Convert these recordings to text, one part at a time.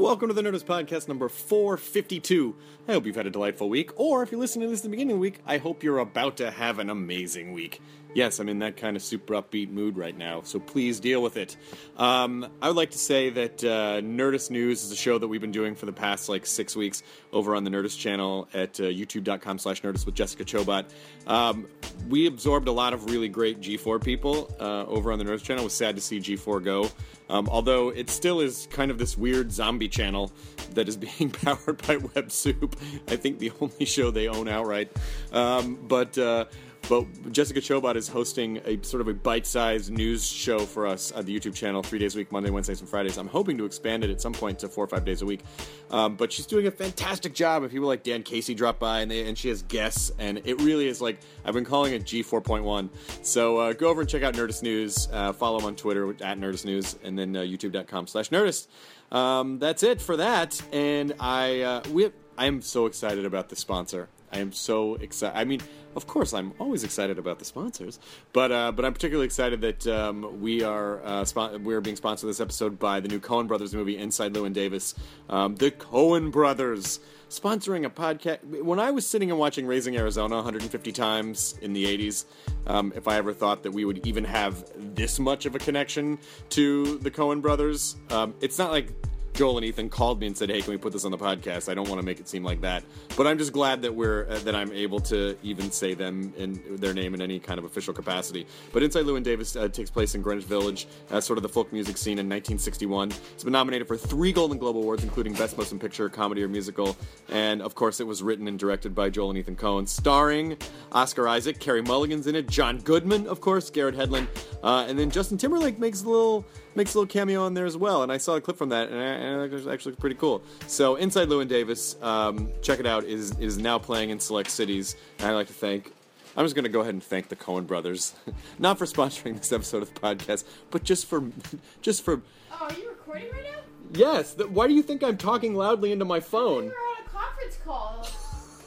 Welcome to the Nerdist Podcast number 452. I hope you've had a delightful week, or if you're listening to this at the beginning of the week, I hope you're about to have an amazing week. Yes, I'm in that kind of super upbeat mood right now, so please deal with it. Um, I would like to say that uh, Nerdist News is a show that we've been doing for the past like six weeks over on the Nerdist channel at uh, youtube.com slash Nerdist with Jessica Chobot. Um, we absorbed a lot of really great G4 people uh, over on the Nerdist channel. It was sad to see G4 go. Um, although it still is kind of this weird zombie channel that is being powered by WebSoup. I think the only show they own outright. Um, but uh, but Jessica Chobot is hosting a sort of a bite-sized news show for us at the YouTube channel, three days a week, Monday, Wednesdays, and Fridays. I'm hoping to expand it at some point to four or five days a week. Um, but she's doing a fantastic job. If people like Dan Casey drop by and they and she has guests, and it really is like I've been calling it G 4.1. So uh, go over and check out Nerdist News. Uh, follow them on Twitter at Nerdist News, and then uh, YouTube.com/slash Nerdist. Um, that's it for that. And I uh, we I am so excited about the sponsor. I am so excited. I mean, of course, I'm always excited about the sponsors, but uh, but I'm particularly excited that um, we are uh, spon- we're being sponsored this episode by the new Coen Brothers movie Inside Llewyn Davis. Um, the Coen Brothers sponsoring a podcast. When I was sitting and watching Raising Arizona 150 times in the 80s, um, if I ever thought that we would even have this much of a connection to the Coen Brothers, um, it's not like Joel and Ethan called me and said, "Hey, can we put this on the podcast?" I don't want to make it seem like that, but I'm just glad that we're uh, that I'm able to even say them in their name in any kind of official capacity. But Inside Llewyn Davis uh, takes place in Greenwich Village, uh, sort of the folk music scene in 1961. It's been nominated for three Golden Globe Awards, including Best Motion Picture, Comedy, or Musical, and of course, it was written and directed by Joel and Ethan Coen, starring Oscar Isaac, Carey Mulligan's in it, John Goodman, of course, Garrett Hedlund, uh, and then Justin Timberlake makes a little makes a little cameo in there as well. And I saw a clip from that, and, I, and it actually pretty cool. So Inside Llewyn Davis, um, check it out. is is now playing in select cities. And I'd like to thank. I'm just going to go ahead and thank the Coen brothers, not for sponsoring this episode of the podcast, but just for just for. Oh, are you recording right now? Yes. th- why do you think I'm talking loudly into my phone? Were on a conference call.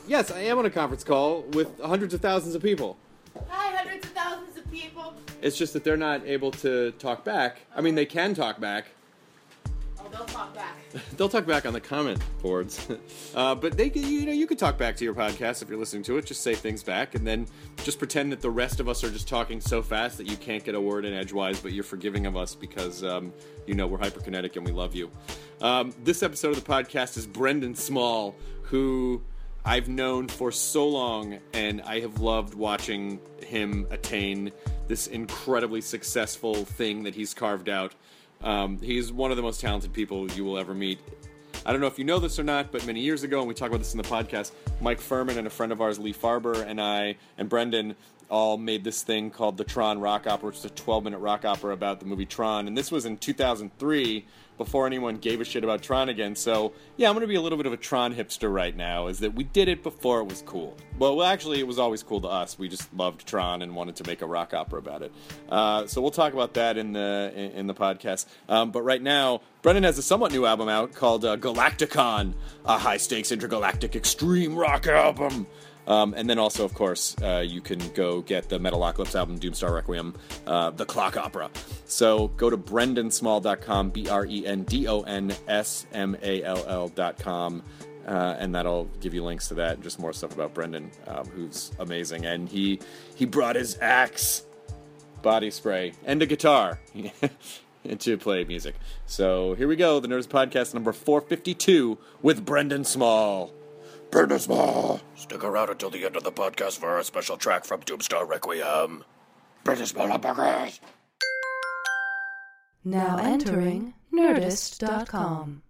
Yes, I am on a conference call with hundreds of thousands of people. Hi, hundreds of thousands of people. It's just that they're not able to talk back. I mean, they can talk back. They'll talk back. They'll talk back on the comment boards, uh, but they, can- you know, you could talk back to your podcast if you're listening to it. Just say things back, and then just pretend that the rest of us are just talking so fast that you can't get a word in edgewise, but you're forgiving of us because um, you know we're hyperkinetic and we love you. Um, this episode of the podcast is Brendon Small, who I've known for so long, and I have loved watching him attain this incredibly successful thing that he's carved out. Um, he's one of the most talented people you will ever meet. I don't know if you know this or not, but many years ago, and we talked about this in the podcast, Mike Phirman and a friend of ours, Lee Farber, and I, and Brendon, all made this thing called the Tron Rock Opera, which is a 12 minute rock opera about the movie Tron. And this was in 2003, before anyone gave a shit about Tron again. So, yeah, I'm going to be a little bit of a Tron hipster right now, is that we did it before it was cool. Well, well, actually, it was always cool to us. We just loved Tron and wanted to make a rock opera about it. Uh, so we'll talk about that in the in, the podcast. Um, but right now, Brendon has a somewhat new album out called uh, Galaktikon, a high stakes intergalactic extreme rock album. Um, and then also, of course, uh, you can go get the Metalocalypse album, Doomstar Requiem, uh, the Klok Opera. So go to brendonsmall.com, B R E N D O N S M A L L.com. Uh, and that'll give you links to that and just more stuff about Brendon, um, who's amazing. And he he brought his axe body spray and a guitar. to play music. So here we go, the Nerdist Podcast number 452 with Brendon Small. Brendon Small. Stick around until the end of the podcast for a special track from Doomstar Requiem. Brendon Small Hamburgers. Now entering Nerdist.com.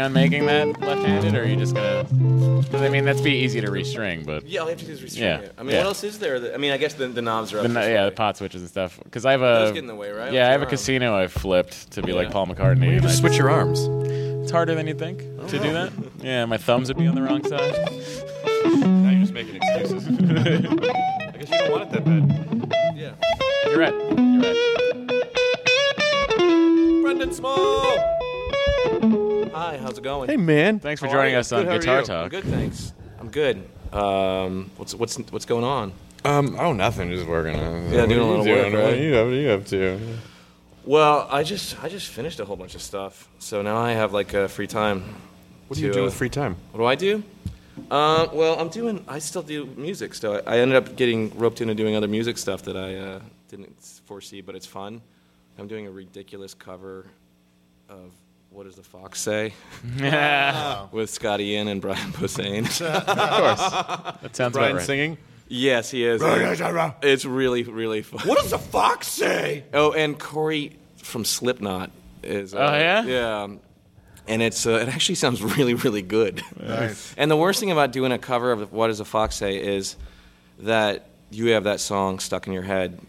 planning on making that left-handed, or are you just gonna? Because I mean, that's be easy to restring, but Yeah, all you have to do is restring Yeah, it. I mean, yeah. what else is there? that- I mean, I guess the, the knobs are up. the, this yeah, way. the pot switches and stuff. Because I have a Those get in the way, right? Yeah, I have a With your casino I've flipped to be like Paul McCartney. you and just switch your arms. It's harder than you think to do oh, that. Yeah, my thumbs would be on the wrong side. Now you're just making excuses. I guess you don't want it that bad. Yeah. You're right. You're right. Brendon Small. Hi, how's it going? Hey man. Thanks for How are joining you? us on Good, how are Guitar you? I'm Talk. good, thanks. I'm good. Um, what's what's what's going on? Um, oh, nothing. Just working on it. Yeah, doing a What are little you work, doing? What right? are you up, what are you up to? Well, I just I just finished a whole bunch of stuff, so now I have like uh, free time. What do you to, do uh, with free time? What do I do? Uh, well, I'm doing. I still do music. Still, I ended up getting roped into doing other music stuff that I uh, didn't foresee, but it's fun. I'm doing a ridiculous cover of "What Does the Fox Say" Yeah. with Scotty Ian and Brian Posehn. Of course. That sounds Brian about right. singing? yes, he is. It's really, really fun. What does the fox say? Oh, and Corey from Slipknot is. Uh, Oh, yeah? Yeah. And it's uh, it actually sounds really really good. Nice. And the worst thing about doing a cover of "What Does a Fox Say" is that you have that song stuck in your head.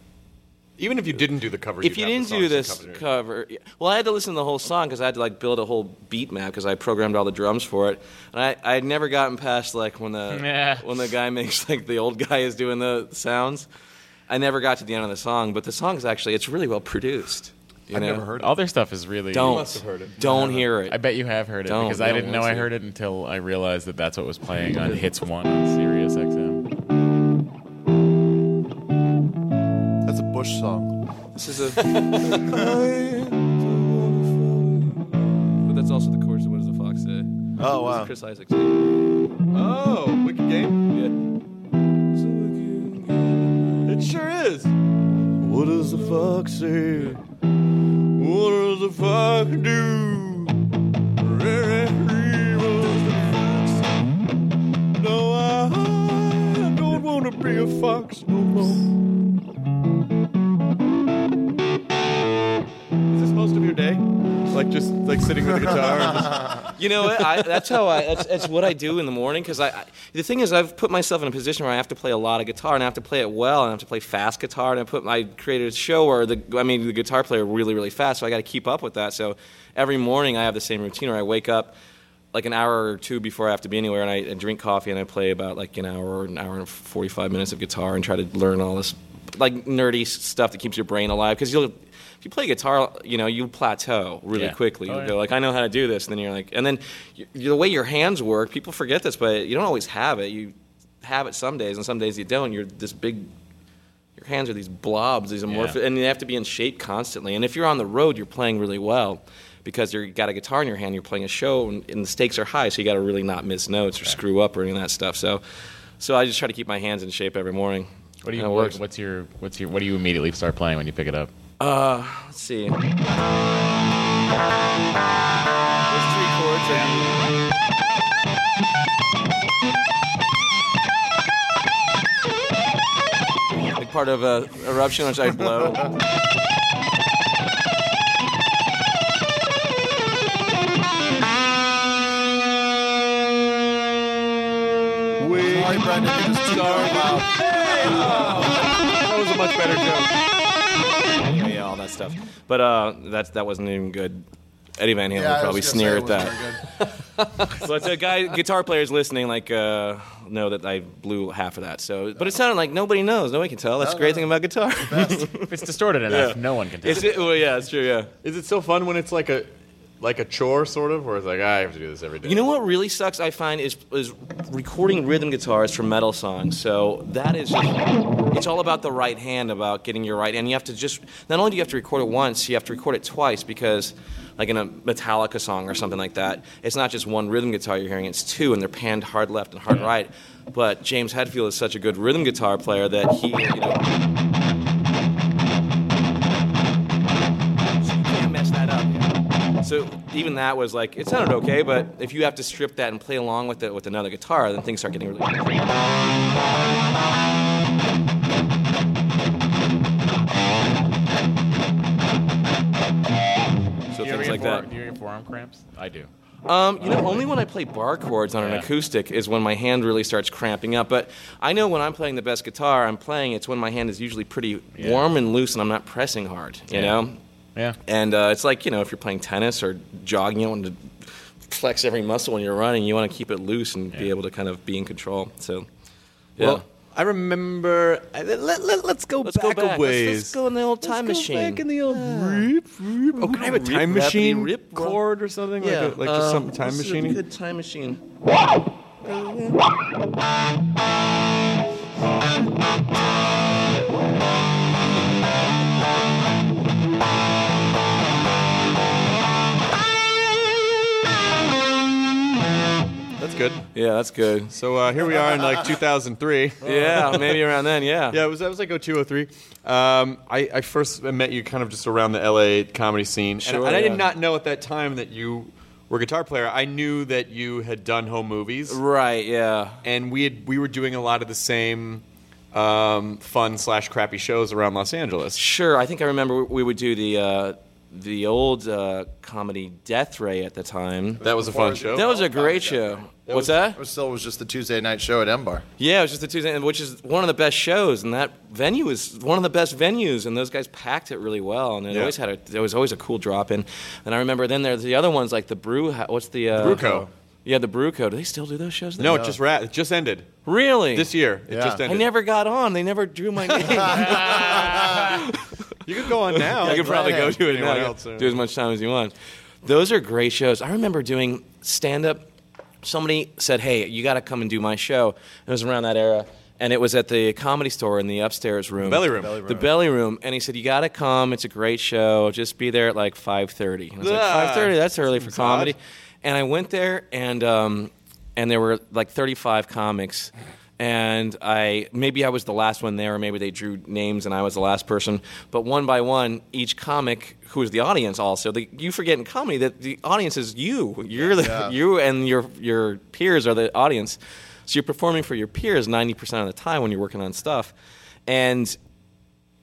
Even if you didn't do the cover, If you'd you have the didn't do this covered. cover, well, I had to listen to the whole song because I had to like build a whole beat map because I programmed all the drums for it, and I I had never gotten past like when the Yeah. when the guy makes like the old guy is doing the sounds. I never got to the end of the song, but the song is actually it's really well produced. You I've know? never heard it. All their stuff is really. Don't must have heard it. Don't hear it. I bet you have heard it Don't, because I didn't know I you- heard it until I realized that that's what was playing on Hits One on Sirius XM. Bush song. This is a. but that's also the chorus of "What Does the Fox Say." Oh This is wow. Chris Isaak's. singing. Oh, wicked game. Yeah. It sure is. What does the fox say? What does the fox do? No, I don't want to be a fox no more. Your day? Like just like sitting with a guitar? You know? I, that's how I. That's, that's what I do in the morning. Because I, I, the thing is, I've put myself in a position where I have to play a lot of guitar, and I have to play it well, and I have to play fast guitar. And I put, I created a show where the, I mean, the guitar player really, really fast, so I got to keep up with that. So every morning I have the same routine where I wake up like an hour or two before I have to be anywhere, and I, I drink coffee, and I play about like an hour or an hour and forty five minutes of guitar, and try to learn all this like nerdy stuff that keeps your brain alive. Because you'll if you play guitar, you know, you plateau really Yeah. quickly. Oh, you yeah. go like, I know how to do this, and then you're like, and then you, the way your hands work, people forget this, but you don't always have it. You have it some days, and some days you don't. You're this big. Your hands are these blobs, these amorphous, Yeah. and you have to be in shape constantly. And if you're on the road, you're playing really well because you've got a guitar in your hand. You're playing a show, and, and the stakes are high, so you got to really not miss notes or screw up or any of that stuff. So, so I just try to keep my hands in shape every morning. What do you? What, what's your? What's your? What do you immediately start playing when you pick it up? Uh, let's see. Those three chords are. Like part of a eruption which I blow. trying to do this too loud. That was a much better joke. Stuff. But uh, that that wasn't even good. Eddie Van Halen Yeah, I would probably gonna sneer say at it that. wasn't very but the guy, guitar players listening, like, uh, know that I blew half of that. So, but it sounded like nobody knows, nobody can tell. That's the great thing about guitar. If it's distorted enough, no one can tell. Is it? Well, yeah, it's true. Yeah. Is it so fun when it's like a like a chore sort of, or it's like ah, I have to do this every day? You know what really sucks? I find is is recording rhythm guitars for metal songs. So that is, it's all about the right hand, about getting your right, and you have to just not only do you have to record it once, you have to record it twice because. Like in a Metallica song or something like that, it's not just one rhythm guitar you're hearing; it's two, and they're panned hard left and hard right. But James Hetfield is such a good rhythm guitar player that he, you know, So even that was like it sounded okay, but if you have to strip that and play along with it with another guitar, then things start getting really. So Do you ever things like that. Do you get forearm cramps? I do. Um, you know, only when I play bar chords on an Yeah. acoustic is when my hand really starts cramping up. But I know when I'm playing the best guitar I'm playing, it's when my hand is usually pretty Yeah. warm and loose and I'm not pressing hard. You Yeah. know. Yeah. And uh, it's like you know if you're playing tennis or jogging, you want to flex every muscle when you're running. You want to keep it loose and be able to kind of be in control. So, yeah. Well, I remember. Let, let, let's go Let's back go a ways. Let's, let's go in the old time Let's machine. Go back in the old rip, rip. Oh, can I have a time rappity, machine rip, bro. chord or something? yeah, like, a, like just um, something time what's a machine. Good time machine. That's good. Yeah, that's good. So uh, here we are in like 2003. Yeah, maybe around then. Yeah. Yeah, it was that was like 0203. Um, I, I first met you kind of just around the LA comedy scene, and- Sure, and, I yeah. did not know at that time that you were a guitar player. I knew that you had done home movies, Right. Yeah. and we had we were doing a lot of the same um, fun slash crappy shows around Los Angeles. Sure. I think I remember we would do the uh, the old uh, comedy Death Ray at the time. That was a fun show. That was a great show. It What's was, that? It was still was just the Tuesday night show at M Bar. Yeah, it was just the Tuesday, which is one of the best shows, and that venue is one of the best venues, and those guys packed it really well, and it Yeah. always had a there was always a cool drop in. And I remember then there's the other ones like the Brew. What's the uh, Bruco. Yeah, the Brewco. Do they still do those shows? no, Then? it just ra- it just ended really this year. It Yeah. just I never got on. They never drew my name. You could go on now. I could probably go to it Anyone now. else, do as much time as you want. Those are great shows. I remember doing stand up. Somebody said, "Hey, you got to come and do my show." It was around that era, and it was at the comedy store in the upstairs room, Belly room. the belly room. And he said, "You got to come. It's a great show. Just be there at like 5.30. I was like, Ah, "5.30? That's early for comedy." And I went there, and um, and there were like 35 comics. And I maybe I was the last one there, or maybe they drew names and I was the last person. But one by one, each comic, who is the audience, also the, you forget in comedy that the audience is you. You're the Yeah. you and your your peers are the audience. So you're performing for your peers 90% of the time when you're working on stuff. And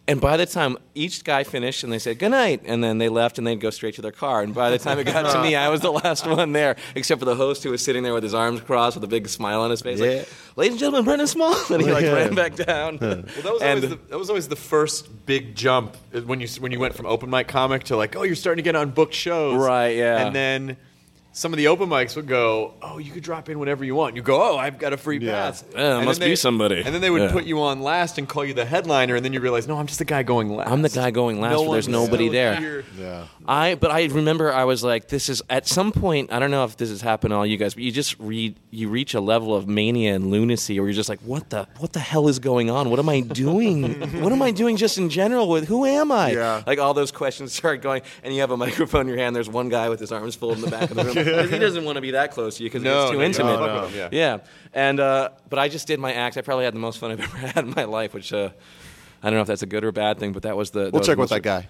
and by the time each guy finished and they said good night, and then they left and they'd go straight to their car. And by the time it got to me, I was the last one there, except for the host who was sitting there with his arms crossed with a big smile on his face, Yeah. like, "Ladies and gentlemen, Brendon Small," and he like ran back down. Well, that was, And- always the, that was always the first big jump uh, when you when you went from open mic comic to like, oh, you're starting to get on booked shows, Right, yeah. And then some of the open mics would go, oh, you could drop in whenever you want. You go, oh, I've got a free Yeah. pass. Yeah, And must then be somebody. And then they would Yeah. put you on last and call you the headliner, and then you realize, no, I'm just the guy going last. I'm the guy going last, No but there's one's nobody still there. here. Yeah. I but I remember I was like, this is at some point. I don't know if this has happened to all you guys, but you just read you reach a level of mania and lunacy, where you're just like, what the what the hell is going on? What am I doing? what am I doing just in general with who am I? Yeah. Like all those questions start going, and you have a microphone in your hand. There's one guy with his arms folded in the back of the room. He doesn't want to be that close to you because No, it's too no, intimate. don't fuck yeah. And uh, but I just did my act. I probably had the most fun I've ever had in my life, which. Uh, I don't know if that's a good or bad thing, but that was the. We'll was check with that guy.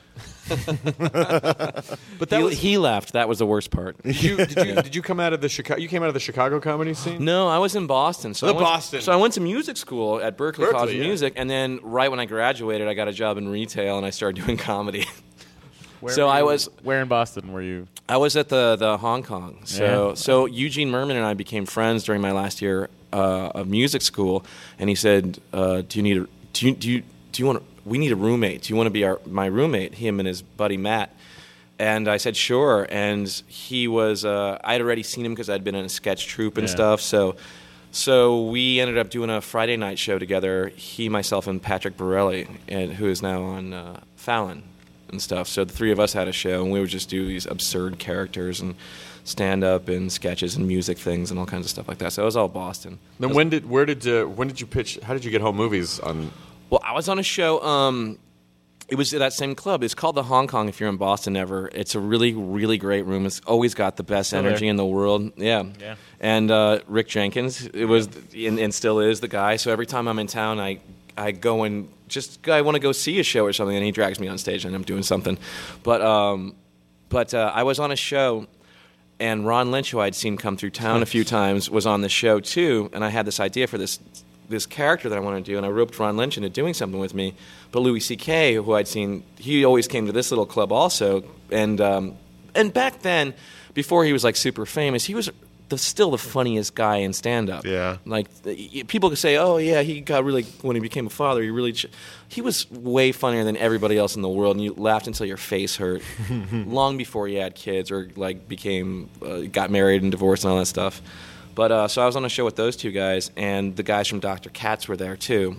But that he, was, he left. That was the worst part. did, you, did, you, did you come out of the Chicago? You came out of the Chicago comedy scene. No, I was in Boston. So The I went, Boston. So I went to music school at Berklee, Berklee, College of yeah. Music, and then right when I graduated, I got a job in retail and I started doing comedy. So I was Where in Boston were you? I was at the the Hong Kong. So Yeah. so Eugene Mirman and I became friends during my last year uh, of music school, and he said, uh, "Do you need a do you do you do you want we need a roommate? Do you want to be our my roommate?" Him and his buddy Matt. And I said sure, and he was. Uh, I had already seen him because I'd been in a sketch troupe and Yeah. stuff. So, so we ended up doing a Friday night show together. He, myself, and Patrick Borelli, and who is now on uh, Fallon and stuff. So the three of us had a show, and we would just do these absurd characters and stand up and sketches and music things and all kinds of stuff like that. So it was all Boston. Then when did where did uh, when did you pitch? How did you get home movies on? Well, I was on a show. Um, it was at that same club. It's called the Hong Kong. If you're in Boston ever, it's a really, really great room. It's always got the best Still energy there. in the world. Yeah. Yeah. And uh, Rick Jenkins, it was and, and still is the guy. So every time I'm in town, I I go and just I want to go see a show or something, and he drags me on stage, and I'm doing something. But um, but uh, I was on a show and Ron Lynch, who I'd seen come through town a few times, was on the show too. And I had this idea for this this character that I wanted to do, and I roped Ron Lynch into doing something with me. But Louis C.K., who I'd seen, he always came to this little club also. And um, and back then, before he was like super famous, he was the, still the funniest guy in stand up. Yeah. Like people could say, "Oh yeah, he got really when he became a father, he really." Ch-. He was way funnier than everybody else in the world, and you laughed until your face hurt. long before he had kids or like became uh, got married and divorced and all that stuff. But uh, so I was on a show with those two guys, and the guys from Dr. Katz were there too.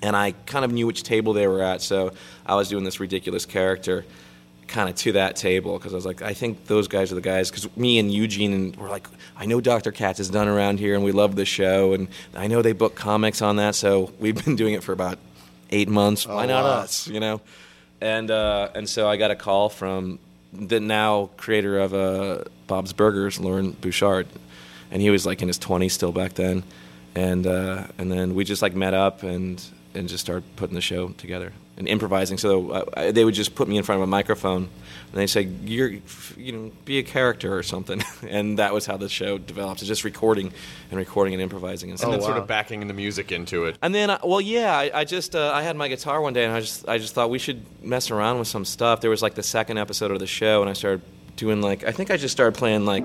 And I kind of knew which table they were at, so I was doing this ridiculous character kind of to that table because I was like, I think those guys are the guys. Because me and Eugene and were like, I know Dr. Katz is done around here, and we love the show, and I know they book comics on that, so we've been doing it for about eight months. Why Oh, not wow. us? You know, and uh, and so I got a call from the now creator of uh, Bob's Burgers, Loren Bouchard, and he was like in his 20s still back then, and uh, and then we just like met up and and just started putting the show together and improvising. So uh, they would just put me in front of a microphone, and they say, "You're, you know, be a character or something," and that was how the show developed. It's just recording and recording and improvising and And then sort of backing the music into it. And then, I, well, yeah, I, I just uh, I had my guitar one day, and I just I just thought we should mess around with some stuff. There was like the second episode of the show, and I started doing like I think I just started playing like.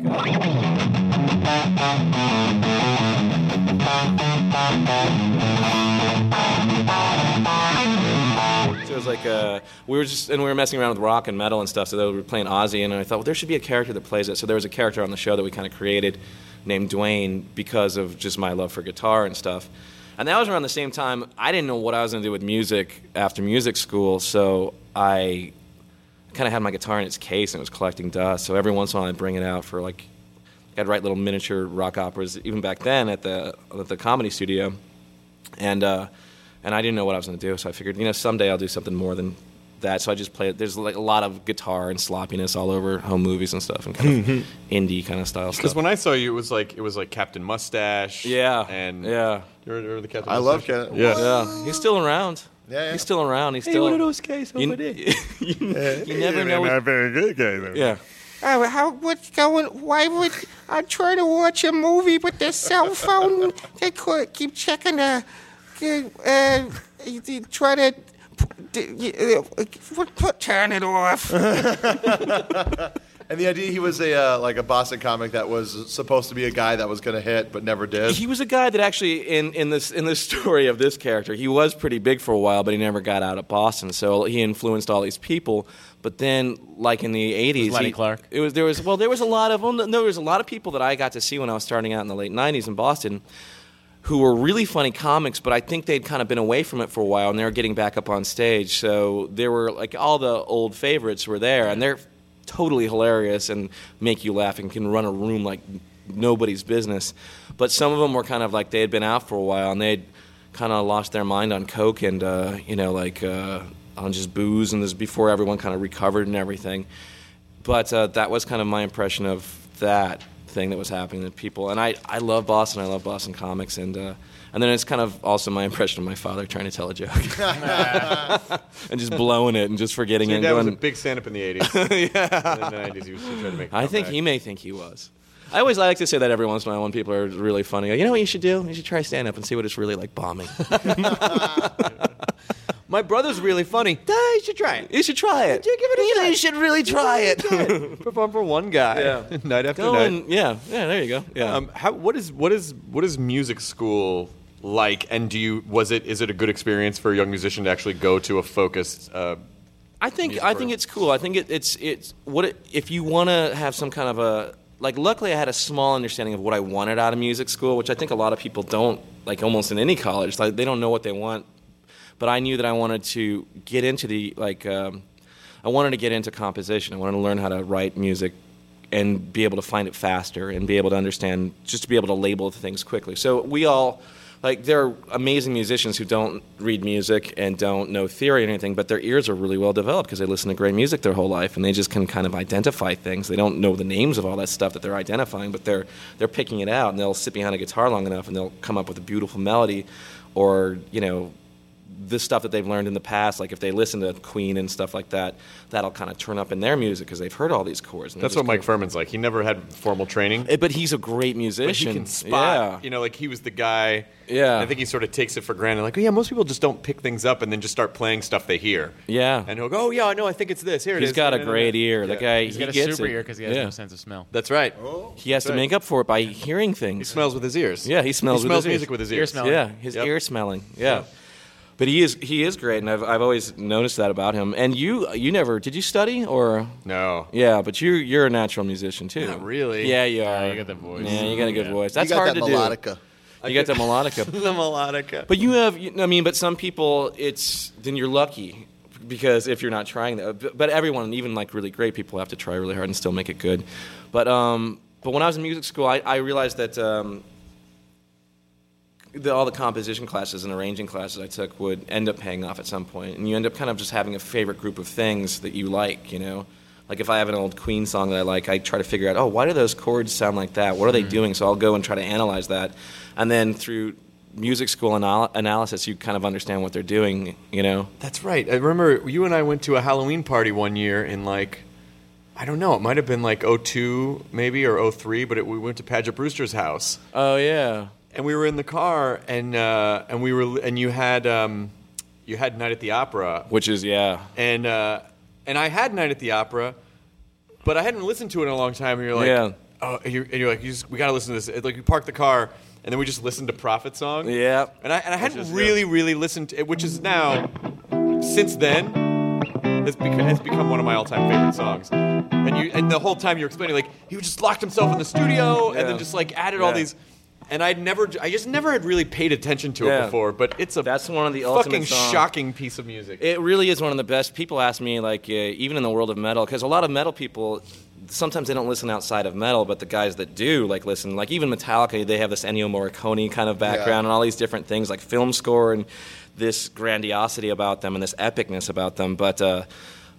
It was like uh, we were just and we were messing around with rock and metal and stuff. So they were playing Ozzy, and I thought, well, there should be a character that plays it. So there was a character on the show that we kind of created named Duane because of just my love for guitar and stuff. And that was around the same time I didn't know what I was going to do with music after music school, so I kind of had my guitar in its case and it was collecting dust. So every once in a while I'd bring it out for like I'd write little miniature rock operas even back then at the at the comedy studio, and uh, and I didn't know what I was going to do. So I figured you know someday I'll do something more than that. So I just played. There's like a lot of guitar and sloppiness all over home movies and stuff and kind of indie kind of style stuff. Because when I saw you, it was like it was like Captain Mustache. Yeah, and yeah. You remember the Captain? I love Captain- Yeah, Yeah, he's still around. Yeah, yeah. he's still around. He's Hey, still one of those guys you, over there. you, you never know. what- very good guy. Though. yeah. Uh, how what's going? Why would I try to watch a movie with the cell phone? They could keep checking the. Uh, you try to. Uh, put, put, turn it off. And the idea he was a uh, like a Boston comic that was supposed to be a guy that was going to hit but never did. He was a guy that actually, in, in this in this story of this character, he was pretty big for a while, but he never got out of Boston. So he influenced all these people. But then, like in the '80s, Lenny he- Clarke? It was there was well, there was a lot of well, no, there was a lot of people that I got to see when I was starting out in the late '90s in Boston, who were really funny comics. But I think they'd kind of been away from it for a while, and they were getting back up on stage. So there were like all the old favorites were there, and they're totally hilarious and make you laugh and can run a room like nobody's business. But some of them were kind of like they had been out for a while and they'd kind of lost their mind on coke and uh, you know like uh, on just booze and this before everyone kind of recovered and everything. But uh, that was kind of my impression of that thing that was happening to people. And I, I love Boston. I love Boston comics and. Uh, and then it's kind of also my impression of my father trying to tell a joke and just blowing it and just forgetting So it. your and dad was going, a big stand-up in the '80s. yeah. In the '90s, he was trying to make. a I think comeback. he may think he was. I always like to say that every once in a while when people are really funny. You know what you should do? You should try stand up and see what it's really like bombing. My brother's really funny. you should try it. You should try it. You give it a You shot. should really try it. Perform for one guy. Yeah. night after Go night. and- yeah, yeah. There you go. Yeah. Um, how, what is what is what is music school like? And do you was it is it a good experience for a young musician to actually go to a focused? Uh, I think music I think program? it's cool. I think it, it's it's what it, if you want to have some kind of a like. Luckily, I had a small understanding of what I wanted out of music school, which I think a lot of people don't. Like almost in any college, like they don't know what they want. But I knew that I wanted to get into the like. Um, I wanted to get into composition. I wanted to learn how to write music and be able to find it faster and be able to understand just to be able to label things quickly. So we all like there are amazing musicians who don't read music and don't know theory or anything, but their ears are really well developed because they listen to great music their whole life and they just can kind of identify things. They don't know the names of all that stuff that they're identifying, but they're they're picking it out and they'll sit behind a guitar long enough and they'll come up with a beautiful melody or, you know, the stuff that they've learned in the past, like if they listen to Queen and stuff like that, that'll kind of turn up in their music because they've heard all these chords. and that's what just Mike Phirman's like. He never had formal training. Eh, But he's a great musician. But he can spot. Yeah. You know, like he was the guy. Yeah. I think he sort of takes it for granted. Like, oh yeah, most people just don't pick things up and then just start playing stuff they hear. Yeah. And he'll go, oh yeah, I know, I think it's this. Here it He's is. got a great no. ear. The guy, He's he got a gets super it. ear because he has yeah. no sense of smell. That's right. He has to right. make up for it by hearing things. He smells with his ears. Yeah, he smells. He with smells his music ears. with his Ear ears. smelling. Yeah, his Yep. ear smelling. Yeah. Yeah. But he is he is great, and I've I've always noticed that about him. And you you never did you study or No. yeah? But you you're a natural musician too. Not really. Yeah, you are. you got the voice. Yeah, you got a good Yeah. voice. That's you got hard that to melodica. do. You got the melodica. the melodica. But you have, I mean, but some people, it's then you're lucky because if you're not trying that, but, but everyone, even like really great people, have to try really hard and still make it good. But um, but when I was in music school, I, I realized that um, the, all the composition classes and arranging classes I took would end up paying off at some point, and you end up kind of just having a favorite group of things that you like, you know. Like if I have an old Queen song that I like, I try to figure out, oh, why do those chords sound like that? What are they mm-hmm. doing? So I'll go and try to analyze that, and then through music school anal- analysis, you kind of understand what they're doing, you know. That's right. I remember you and I went to a Halloween party one year in like, I don't know, it might have been like 02 maybe or 03, but it, we went to Paget Brewster's house. Oh yeah. And we were in the car, and uh, and we were, and you had um, you had Night at the Opera, Which is yeah. and uh, and I had Night at the Opera, but I hadn't listened to it in a long time. And you're like, Yeah. oh, and you're, and you're like, you just, we got to listen to this. Like, we parked the car, and then we just listened to Prophet Song. Yeah. And I and I hadn't is really, really listened to it, which is now, since then, has become, has become one of my all-time favorite songs. And you and the whole time you're explaining, like he just locked himself in the studio and then just like added all these. And I'd never, I just never had really paid attention to it Yeah. before. But it's a That's one of the ultimate fucking songs. shocking piece of music. It really is one of the best. People ask me, like, uh, even in the world of metal, because a lot of metal people, sometimes they don't listen outside of metal, but the guys that do, like, listen, like, even Metallica, they have this Ennio Morricone kind of background and all these different things, like film score and this grandiosity about them and this epicness about them. But, uh,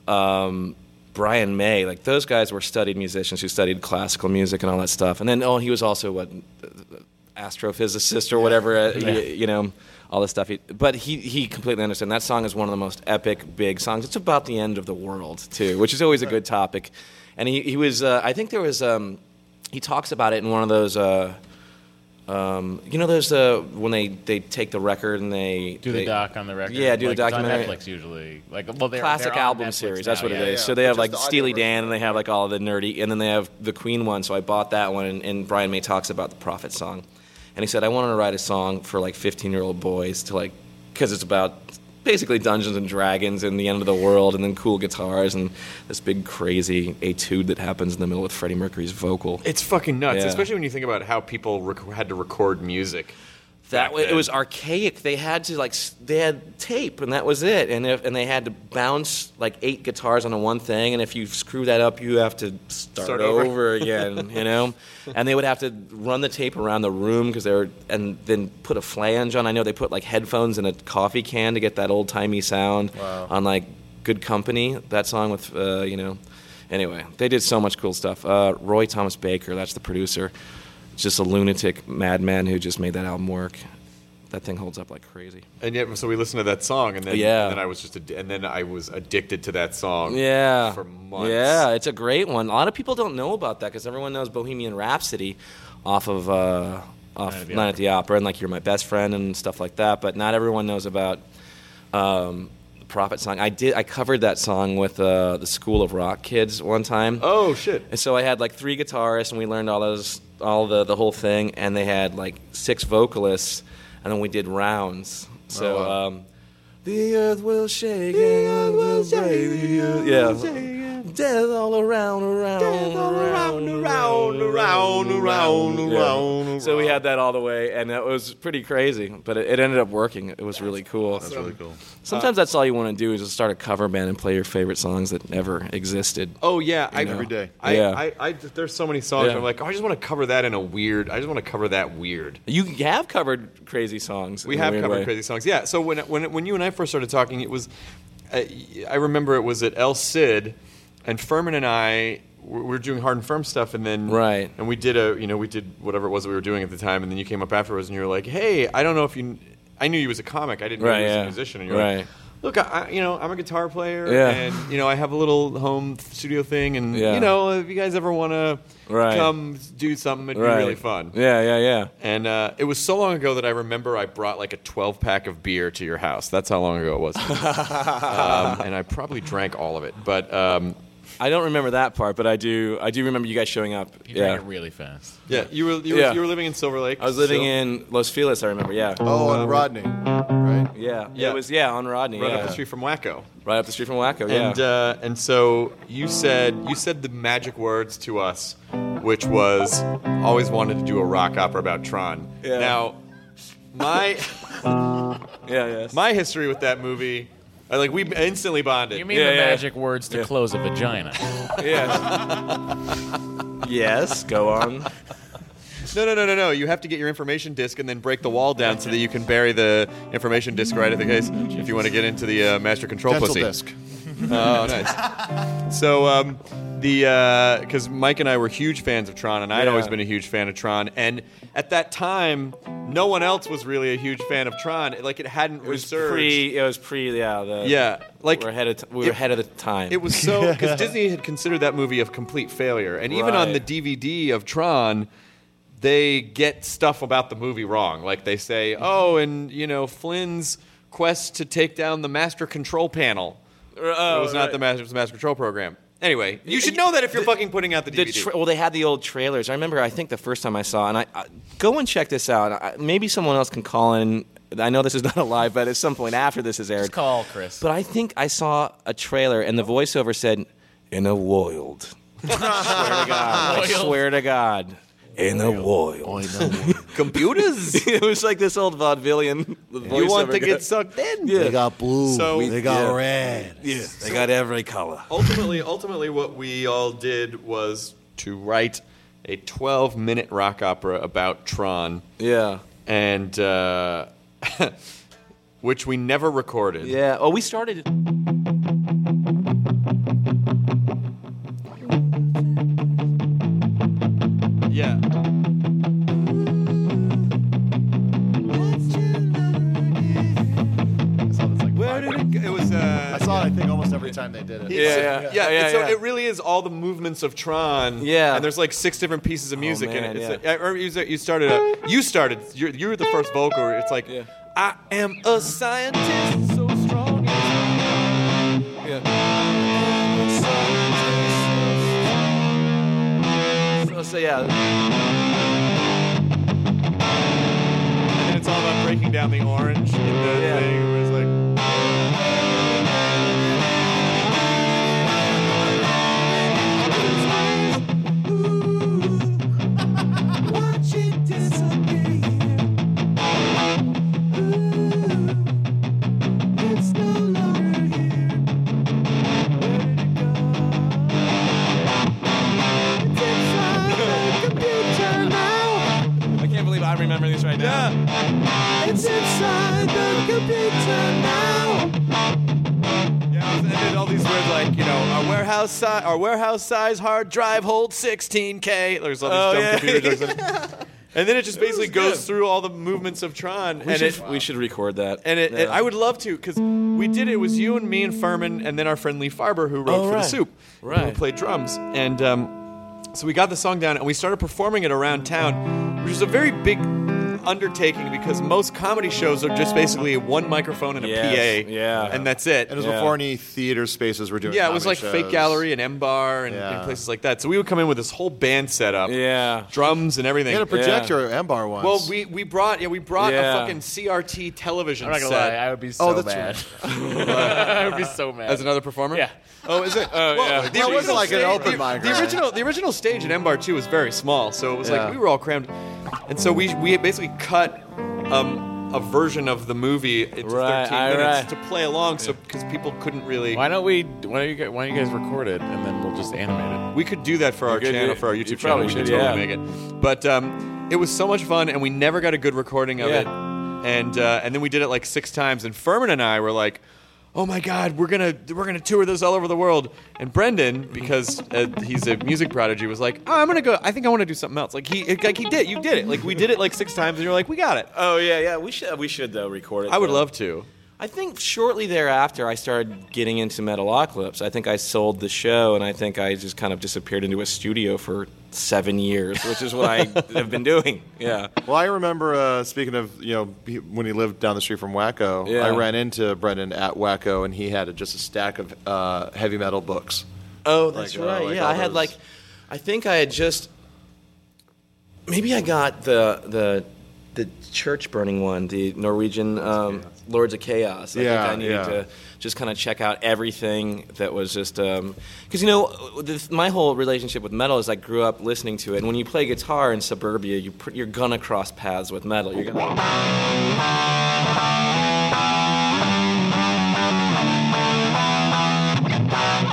um, Brian May, like, those guys were studied musicians who studied classical music and all that stuff. And then, oh, he was also, what, astrophysicist or whatever, uh, you, you know, all this stuff. He, but he, he completely understood. That song is one of the most epic, big songs. It's about the end of the world, too, which is always a good topic. And he, he was, uh, I think there was, um, he talks about it in one of those, uh, um, you know, those, uh, when they, they take the record and they Do they, the doc on the record. Yeah, do like, the documentary. Netflix usually. Like, well, they're, classic they're album Netflix series. now, That's what yeah. it is. yeah. So they have Just like the Steely. Dan, and they have like all the nerdy, and then they have the Queen one. So I bought that one, and, and Brian May talks about the Prophet song, and he said I wanted to write a song for like 15 year old boys to like, because it's about basically Dungeons and Dragons and the end of the world, and then cool guitars and this big crazy etude that happens in the middle with Freddie Mercury's vocal. It's fucking nuts, Yeah. especially when you think about how people rec- had to record music. That way, it was archaic. They had to like they had tape, and that was it. And if, and they had to bounce like eight guitars onto one thing, and if you screw that up, you have to start, Start over. over. again. You know, and they would have to run the tape around the room because they were, and then put a flange on. I know they put like headphones in a coffee can to get that old timey sound on like Good Company. That song with uh, you know. Anyway, they did so much cool stuff. Uh, Roy Thomas Baker, that's the producer just a lunatic madman who just made that album work. That thing holds up like crazy. And yet, so we listened to that song, and then Yeah. and then I was just, ad- and then I was addicted to that song. Yeah. for months. Yeah, it's a great one. A lot of people don't know about that because everyone knows Bohemian Rhapsody off of uh, off Night at the Night at the Opera and like You're My Best Friend and stuff like that. But not everyone knows about um, the Prophet song. I did. I covered that song with uh, the School of Rock kids one time. Oh shit! And so I had like three guitarists, and we learned all those, all the the whole thing. And they had like six vocalists, and then we did rounds. So. Oh, wow. um, the earth will shake, the earth will shake, the earth yeah. Death all around, around, around, around, around, around, around. So we had that all the way, and it was pretty crazy, but it, it ended up working. It was really cool. That's really cool. Sometimes that's all you want to do is just start a cover band and play your favorite songs that never existed. Oh yeah, I, Every day. I, Yeah. I, I, there's so many songs. Yeah. I'm like, oh, I just want to cover that in a weird. I just want to cover that weird. You have covered crazy songs. We have covered way. crazy songs. Yeah. So when when when you and I first started talking, it was, uh, I remember it was at El Cid, and Phirman and I were, we were doing Hard 'n Phirm stuff, and then Right. and we did a you know we did whatever it was that we were doing at the time, and then you came up afterwards, and you were like, hey, I don't know if you, I knew you was a comic, I didn't know Right, you was yeah. a musician, and you're Right. like. Look, I, I, you know, I'm a guitar player, Yeah. and you know, I have a little home studio thing, and Yeah. you know, if you guys ever want to Right. come do something, it'd Right. be really fun. Yeah, yeah, yeah. And uh, it was so long ago that I remember I brought like a 12 pack of beer to your house. That's how long ago it was. um, and I probably drank all of it. But um, I don't remember that part, but I do. I do remember you guys showing up. He yeah. drank it really fast. yeah, you were you, Yeah. were you were living in Silver Lake. I was living so- in Los Feliz. I remember. Yeah. Oh, on Rodney, right? Yeah. Yeah. It was yeah on Rodney. right yeah. up the street from Wacko. Right up the street from Wacko. Yeah. And uh, and so you said you said the magic words to us, which was always wanted to do a rock opera about Tron. Yeah. Now, my yeah. Yes. my history with that movie, uh, like we instantly bonded. You mean Yeah, the yeah. magic words to Yeah. close a vagina? yes. yes. Go on. No, no, no, no, no. You have to get your information disk and then break the wall down so that you can bury the information disk right at the case if you want to get into the uh, master control Dental pussy. disc. Oh, nice. So, um, the because Mike and I were huge fans of Tron, and I'd Yeah. always been a huge fan of Tron, and at that time, no one else was really a huge fan of Tron. Like it hadn't It was resurged. pre. It was pre. Yeah. The, Yeah, like we're ahead of. T- we were it- ahead of the time. It was so because Disney had considered that movie a complete failure, and even on the Right. DVD of Tron, they get stuff about the movie wrong. Like they say, "Oh, and you know Flynn's quest to take down the master control panel." Oh, it was not right. the master, it was the master control program. Anyway, you should know that if you're fucking putting out the The tra- well, they had the old trailers. I remember. I think the first time I saw, and I, I go and check this out. I, maybe someone else can call in. I know this is not a live, but at some point after this is aired, Just call Chris. But I think I saw a trailer, and the voiceover said, "In a world." swear to God. I swear to God. In a world. Computers. it was like this old vaudevillian. you want to get sucked in? Yeah. They got blue. So- they got Yeah. red. Yeah, they got every color. ultimately, ultimately, what we all did was to write a 12 minute rock opera about Tron, Yeah. and uh, which we never recorded. Yeah. Oh, we started. Where did it go? It was. Uh, I saw it. I think almost every time they did it. Yeah, yeah, yeah, yeah, yeah, so yeah. it really is all the movements of Tron. Yeah. and there's like six different pieces of music in man, it. It's yeah. like, I remember you said- you started. A, you started. You're, you were the first vocal. It's like, Yeah. I am a scientist, so strong. So, so yeah. And it's all about breaking down the orange in the Yeah. thing. Warehouse size, our warehouse size hard drive holds 16k. There's all these Oh, dumb yeah. computer jokes. in. And then it just basically goes through all the movements of Tron, We, and should, it, we should record that. and it, Yeah. and I would love to because we did it. It was you and me and Phirman, and then our friend Lee Farber who wrote Oh, for the right. Soup, Right. who played drums, and um, so we got the song down and we started performing it around town, which is a very big. Undertaking because most comedy shows are just basically one microphone and a Yes, PA, yeah. and that's it. And it was before any theater spaces were doing. Yeah, it was like comedy Fake shows. Gallery and M Bar and, Yeah. and places like that. So we would come in with this whole band setup, Yeah. Drums and everything. had a projector at M Bar once. Well, we, we brought yeah we brought Yeah. a fucking CRT television I'm not gonna set lie, I would be oh, so Oh, that's mad. I would be so mad. as another performer. Yeah. Oh, is it? Oh, well, yeah. the Well, wasn't original like an stage- open the, mic, The right? original the original stage at M Bar Two was very small, so it was Yeah. like we were all crammed, and so we we basically cut. Um, a version of the movie into Right, 13 all minutes right. to play along, so because people couldn't really. Why don't we? Why don't you? guys- Why don't you guys record it and then we'll just animate it? We could do that for our could channel, do- for our you YouTube channel. probably We could should, totally yeah. make it. But um, it was so much fun, and we never got a good recording of Yeah. it. And uh, and then we did it like six times. And Phirman and I were like, "Oh my God, we're gonna we're gonna tour this all over the world." And Brendon, because uh, he's a music prodigy, was like, oh, "I'm gonna go. I think I want to do something else." Like he like he did. You did it. Like we did it like six times, and you're like, "We got it." Oh yeah, yeah. We should we should though record it. I would though. love to. I think shortly thereafter, I started getting into Metalocalypse. I think I sold the show, and I think I just kind of disappeared into a studio for seven years, which is what I have been doing. Yeah. Well, I remember uh, speaking of you know he- when he lived down the street from Wacko, Yeah. I ran into Brendon at Wacko, and he had just a stack of uh, heavy metal books. Oh, that's Like, uh, right. like yeah, I had those- like, I think I had just, maybe I got the the the church burning one, the Norwegian um, Lords of Chaos. I Yeah, think I needed yeah. to just kind of check out everything that was just because you know this, my whole relationship with metal is I grew up listening to it, and when you play guitar in suburbia, you pr- you're gonna cross paths with metal. You're gonna.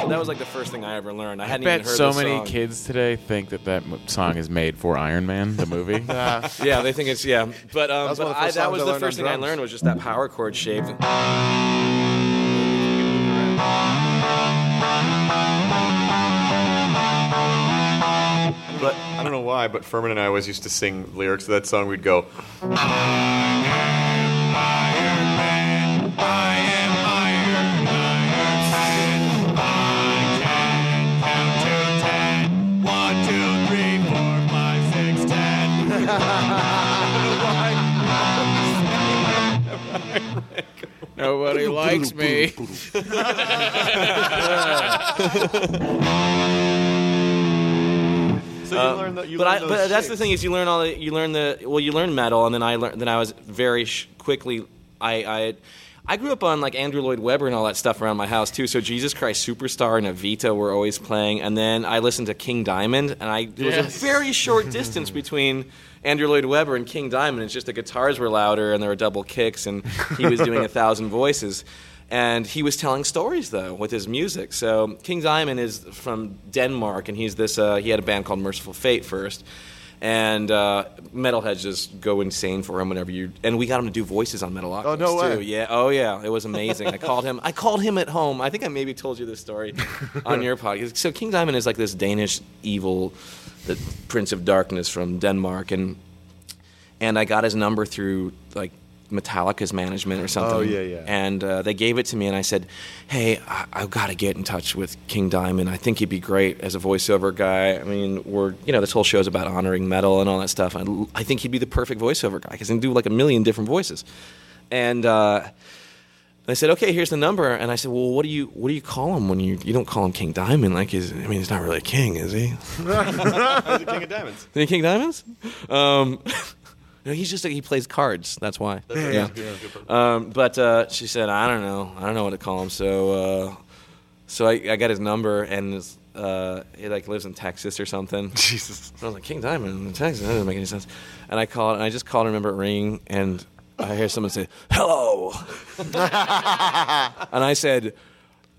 That was like the first thing I ever learned. I I hadn't even bet heard so many song. kids today think that that m- song is made for Iron Man, the movie. yeah, they think it's yeah. But um, was but of the I, that was the first on thing I learned was just that power chord shape. But I don't know why, but Phirman and I always used to sing lyrics to that song. We'd go, Nobody likes me. So you uh, learn that you but learn I, those but that's the shapes. thing is you learn all the, you learn the well you learn metal and then I learned then I was very sh- quickly I I I grew up on like Andrew Lloyd Webber and all that stuff around my house too. So Jesus Christ Superstar and Evita were always playing, and then I listened to King Diamond, and I there was a Yes. very short distance between Andrew Lloyd Webber and King Diamond. It's just the guitars were louder and there were double kicks, and he was doing a thousand voices. And he was telling stories though with his music. So King Diamond is from Denmark, and he's this. Uh, he had a band called Mercyful Fate first, and uh, metalheads just go insane for him whenever you. And we got him to do voices on Metalocalypse Oh, no way. too. Yeah. Oh yeah. It was amazing. I called him. I called him at home. I think I maybe told you this story on your podcast. So King Diamond is like this Danish evil, the Prince of Darkness from Denmark, and and I got his number through like Metallica's management or something. Oh, yeah, yeah. And uh, they gave it to me, and I said, "Hey, I- I've got to get in touch with King Diamond. I think he'd be great as a voiceover guy. I mean, we're you know this whole show's about honoring metal and all that stuff. I, I think he'd be the perfect voiceover guy because he can do like a million different voices." And uh, I said, "Okay, here's the number." And I said, "Well, what do you what do you call him when you you don't call him King Diamond? Like, is I mean, he's not really a king, is he?" He's the king of diamonds. Is he King Diamonds? Um, no, he's just he plays cards. That's why. right. yeah. Um, but uh, she said, I don't know. I don't know what to call him. So, uh, so I, I got his number, and uh, he like lives in Texas or something. Jesus. I was like, King Diamond in Texas. That doesn't make any sense. And I called, and I just called. and remember it ringing, and I hear someone say, "Hello," and I said,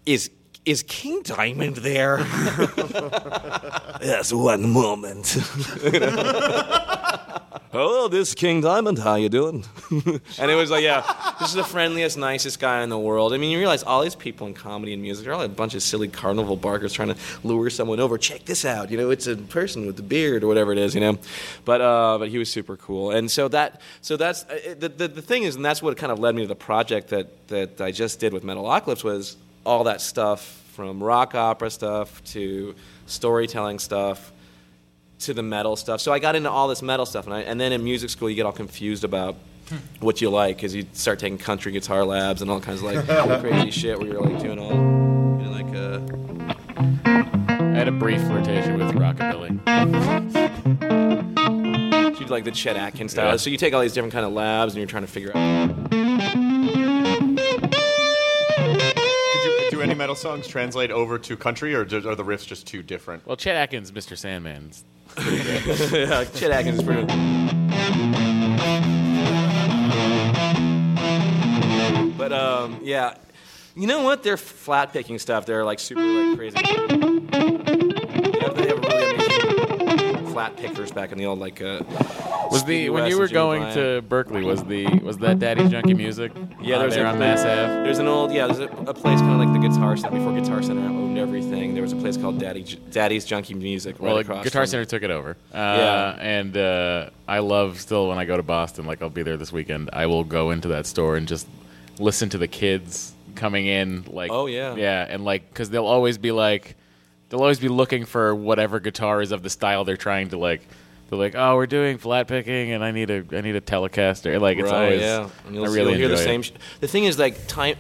"Is." Is King Diamond there? yes, one moment. Hello, this is King Diamond. How you doing? and it was like, yeah, this is the friendliest, nicest guy in the world. I mean, you realize all these people in comedy and music are all a bunch of silly carnival barkers trying to lure someone over. Check this out. You know, it's a person with the beard or whatever it is. You know, but uh, but he was super cool. And so that so that's uh, the, the the thing is, and that's what kind of led me to the project that that I just did with Metalocalypse was all that stuff from rock opera stuff to storytelling stuff to the metal stuff. So I got into all this metal stuff, and, I, and then in music school, you get all confused about Hmm. what you like because you start taking country guitar labs and all kinds of like crazy shit where you're like doing all, you know, like uh, I had a brief flirtation with rockabilly. you like the Chet Atkins style. Yeah. So you take all these different kind of labs and you're trying to figure out. Do any metal songs translate over to country, or are the riffs just too different? Well, Chet Atkins, Mr. Sandman's. Yeah, Chet Atkins pretty. But um, yeah, you know what? They're flat picking stuff. They're like super like crazy. Have, they have really amazing flat pickers back in the old like. Uh, Was the when you were going to Berklee? Was the was that Daddy's Junky Music? Yeah, there's there a, on Mass Ave. There's an old yeah. There's a, a place kind of like the Guitar Center before Guitar Center owned everything. There was a place called Daddy Daddy's Junky Music right Well, across. Guitar from- Center took it over. Uh, Yeah. and uh, I love still when I go to Boston. Like I'll be there this weekend. I will go into that store and just listen to the kids coming in. Like Oh, yeah. yeah, and like because they'll always be like they'll always be looking for whatever guitar is of the style they're trying to like. They're like, oh, we're doing flat picking, and I need a I need a Telecaster. Like it's right, always yeah. And you'll, I really you'll hear the enjoy it. same. Sh- the thing is, like time,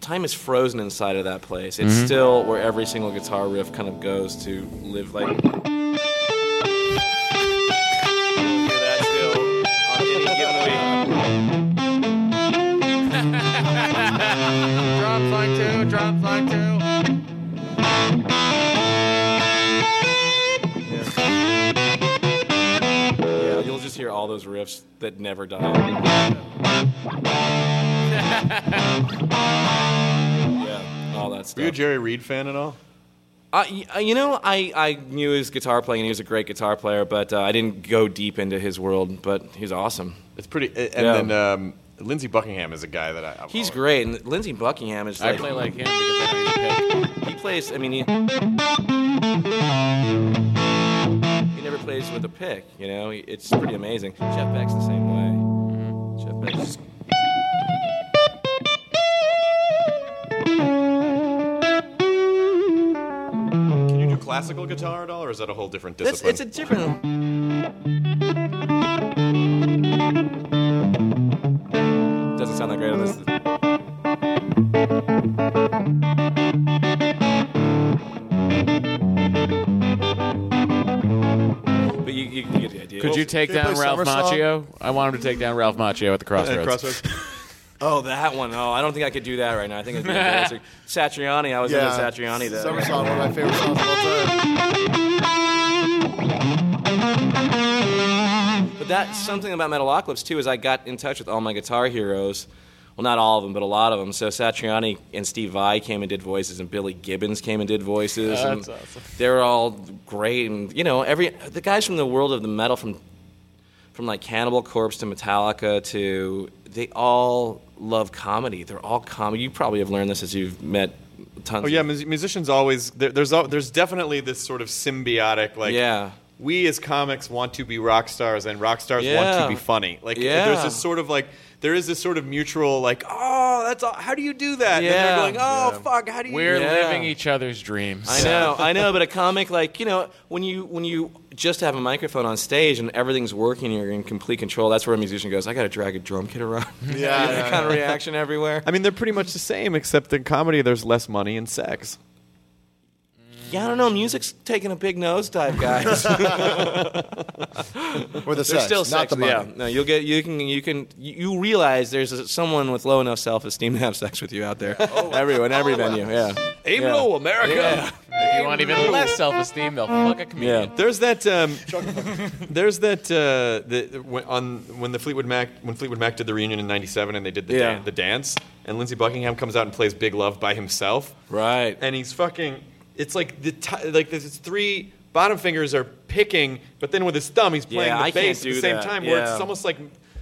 time is frozen inside of that place. It's Mhm. still where every single guitar riff kind of goes to live. Like You'll hear that still on any given week. Drop line two, drop line two. Hear all those riffs that never die. yeah, all that Were you a Jerry Reed fan at all? Uh, uh, you know, I, I knew his guitar playing. and He was a great guitar player, but uh, I didn't go deep into his world. But he's awesome. It's pretty. And Yeah. then um, Lindsey Buckingham is a guy that I. I've He's always- great, and Lindsey Buckingham is. I play like him because I know he's a pick. He plays. I mean, he, he never plays with a pick. You know, it's pretty amazing. Jeff Beck's the same way. Jeff Beck's. Can you do classical guitar at all, or is that a whole different That's, discipline? it's a different. Doesn't sound that great on this. You, you get the idea. Could you take Can down play Ralph Summer Song? Macchio? I want him to take down Ralph Macchio at the Crossroads. Crossroads. Oh, that one. Oh, I don't think I could do that right now. I think it's embarrassing. Satriani. I was Yeah, into Satriani. That Summer Song, one of my favorite songs of all time. But that's something about Metalocalypse too. Is I got in touch with all my guitar heroes. Well, not all of them, but a lot of them. So Satriani and Steve Vai came and did voices, and Billy Gibbons came and did voices. Oh, and that's awesome. They were all great, and you know, every the guys from the world of the metal, from from like Cannibal Corpse to Metallica to they all love comedy. They're all comedy. You probably have learned this as you've met tons. Oh yeah, mus- musicians always there, there's al- there's definitely this sort of symbiotic like Yeah. we as comics want to be rock stars and rock stars want to be funny. Like Yeah. there's this sort of like there is this sort of mutual like oh that's all, how do you do that? And Yeah. they're going oh fuck how do you We're Yeah. living each other's dreams. I know, I know, but a comic like you know when you when you just have a microphone on stage and everything's working, you're in complete control. That's where a musician goes. I got to drag a drum kit around. Yeah, You yeah, have that kind of reaction everywhere. I mean they're pretty much the same except in comedy there's less money and sex. Yeah, I don't know. Music's taking a big nosedive, guys. Or the There's sex, still not sex. the money. Yeah, no, you'll get you can you can you you realize there's a, someone with low enough self esteem to have sex with you out there. Everyone, every venue. Yeah. Aim Yeah. low, America. Yeah. If you want even less self-esteem, they'll fuck a comedian. Yeah. There's that. Um, there's that. Uh, the, when, on when the Fleetwood Mac when Fleetwood Mac did the reunion in '97 and they did the, Yeah. dan- the dance and Lindsey Buckingham comes out and plays Big Love by himself Right. and he's fucking. It's like the ti like there's three bottom fingers are picking, but then with his thumb he's playing Yeah, the I can't bass at the same that. time. Where Yeah. it's almost like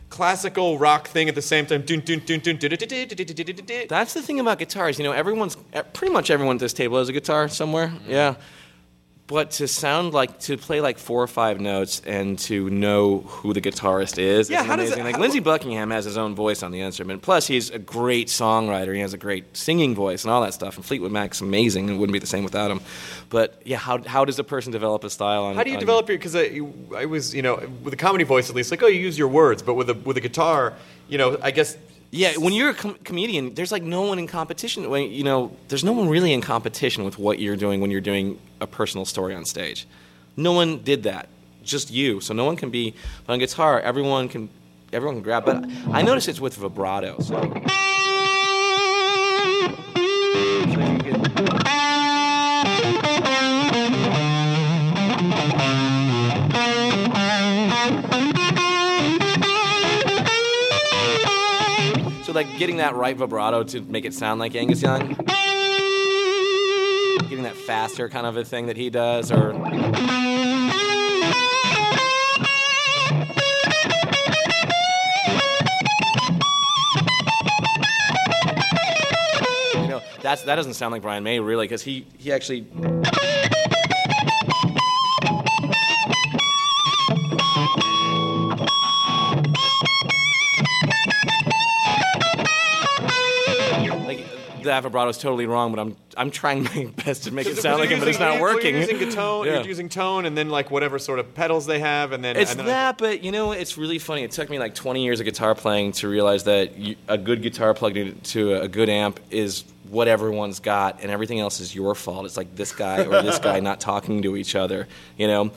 classical rock thing at the same time. Dun, dun, dun, dun, dun, dun, dun, dun, dun, dun, dun, dun, dun. That's the thing about guitars. You know, everyone's eh, pretty much everyone at this table has a guitar somewhere. Mm-hmm. Yeah. But to sound like to play like four or five notes and to know who the guitarist is, Yeah, is how does amazing. it- like how- Lindsey Buckingham has his own voice on the instrument. Plus, he's a great songwriter. He has a great singing voice and all that stuff. And Fleetwood Mac's amazing, and it wouldn't be the same without him. But yeah, how, how does a person develop a style? On, How do you on- develop your? Because I, I was, you know, with a comedy voice at least, like, oh, you use your words, but with a with a guitar, you know, I guess. Yeah, when you're a com- comedian, there's like no one in competition. When, you know, there's no one really in competition with what you're doing when you're doing a personal story on stage. No one did that, just you. So no one can be on guitar. Everyone can, everyone can grab. But I notice it's with vibrato. So. Like getting that right vibrato to make it sound like Angus Young. Getting that faster kind of a thing that he does, or you know that's that doesn't sound like Brian May really because he he actually. Is totally wrong, but I'm I'm trying my best to make it sound like him, but it's not working. You're using tone, Yeah. you're using tone, and then like whatever sort of pedals they have, and then It's and then that, but you know, it's really funny. It took me like 20 years of guitar playing to realize that you, a good guitar plugged into a good amp is what everyone's got, and everything else is your fault. It's like this guy or this guy not talking to each other. You know,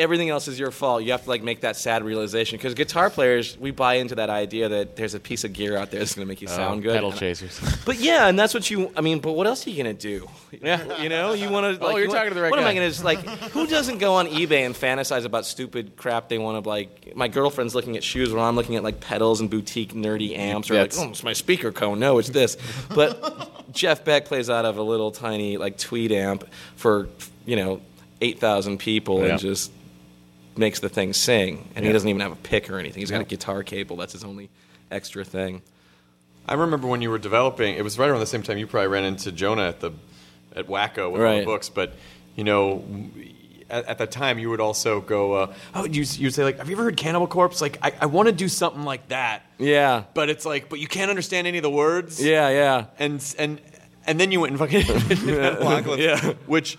everything else is your fault. You have to like make that sad realization because guitar players, we buy into that idea that there's a piece of gear out there that's going to make you Oh, sound good. pedal chasers. But yeah, and that's what you. I mean, but what else are you gonna do? Yeah, you know, you want to. Oh, Like, you're you wanna- talking to the right What am I gonna just like? Who doesn't go on eBay and fantasize about stupid crap they want to like? My girlfriend's looking at shoes while I'm looking at like pedals and boutique nerdy amps, or like, That's- oh, it's my speaker cone. No, it's this. But Jeff Beck plays out of a little tiny like tweed amp for you know eight thousand people Yeah. and just makes the thing sing. And he doesn't even have a pick or anything. He's got a guitar cable. That's his only extra thing. I remember when you were developing. It was right around the same time you probably ran into Jonah at the at Wacko with all Right. the books. But you know, at, at that time you would also go, uh, "Oh, you you'd say like, have you ever heard Cannibal Corpse? Like, I, I want to do something like that, Yeah. but it's like, but you can't understand any of the words. Yeah, yeah. and and and then you went and fucking Metalocalypse, Yeah. Which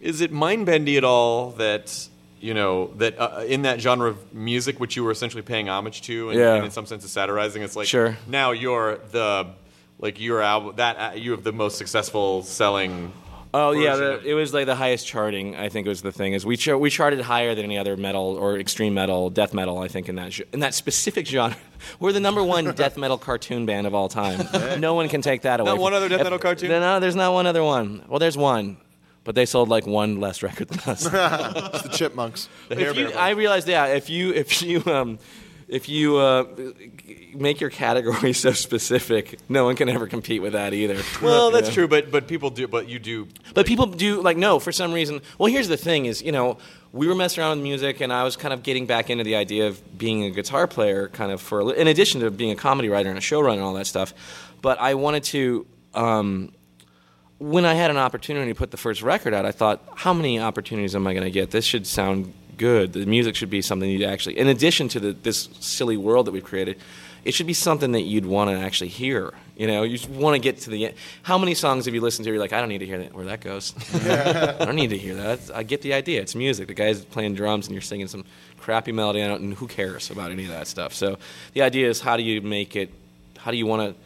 is it mind bendy at all that you know that uh, in that genre of music which you were essentially paying homage to and, Yeah. and in some sense satirizing it's like Sure. now you're the like your album that uh, you have the most successful selling Oh yeah, the, it was like the highest charting. I think was the thing is we ch- we charted higher than any other metal or extreme metal, death metal. I think in that ge- in that specific genre, we're the number one death metal cartoon band of all time. No one can take that away. Not one other death metal cartoon? No, there's not one other one. Well, there's one, but they sold like one less record than us. It's the Chipmunks. the if you, Bear I realized, yeah, if you if you um, if you uh, make your category so specific, no one can ever compete with that either. well that's Yeah. true but but people do but you do But people do like no for some reason. Well, here's the thing: is you know we were messing around with music, and I was kind of getting back into the idea of being a guitar player, kind of for in addition to being a comedy writer and a showrunner and all that stuff. But I wanted to. Um, when I had an opportunity to put the first record out, I thought, how many opportunities am I going to get? This should sound good. The music should be something you actually, in addition to the, this silly world that we've created, it should be something that you'd want to actually hear. You know, you want to get to the end. How many songs have you listened to? You're like, I don't need to hear that, where that goes. I don't need to hear that. I get the idea. It's music. The guy's playing drums and you're singing some crappy melody, it, and who cares about any of that stuff? So the idea is, how do you make it? How do you want to?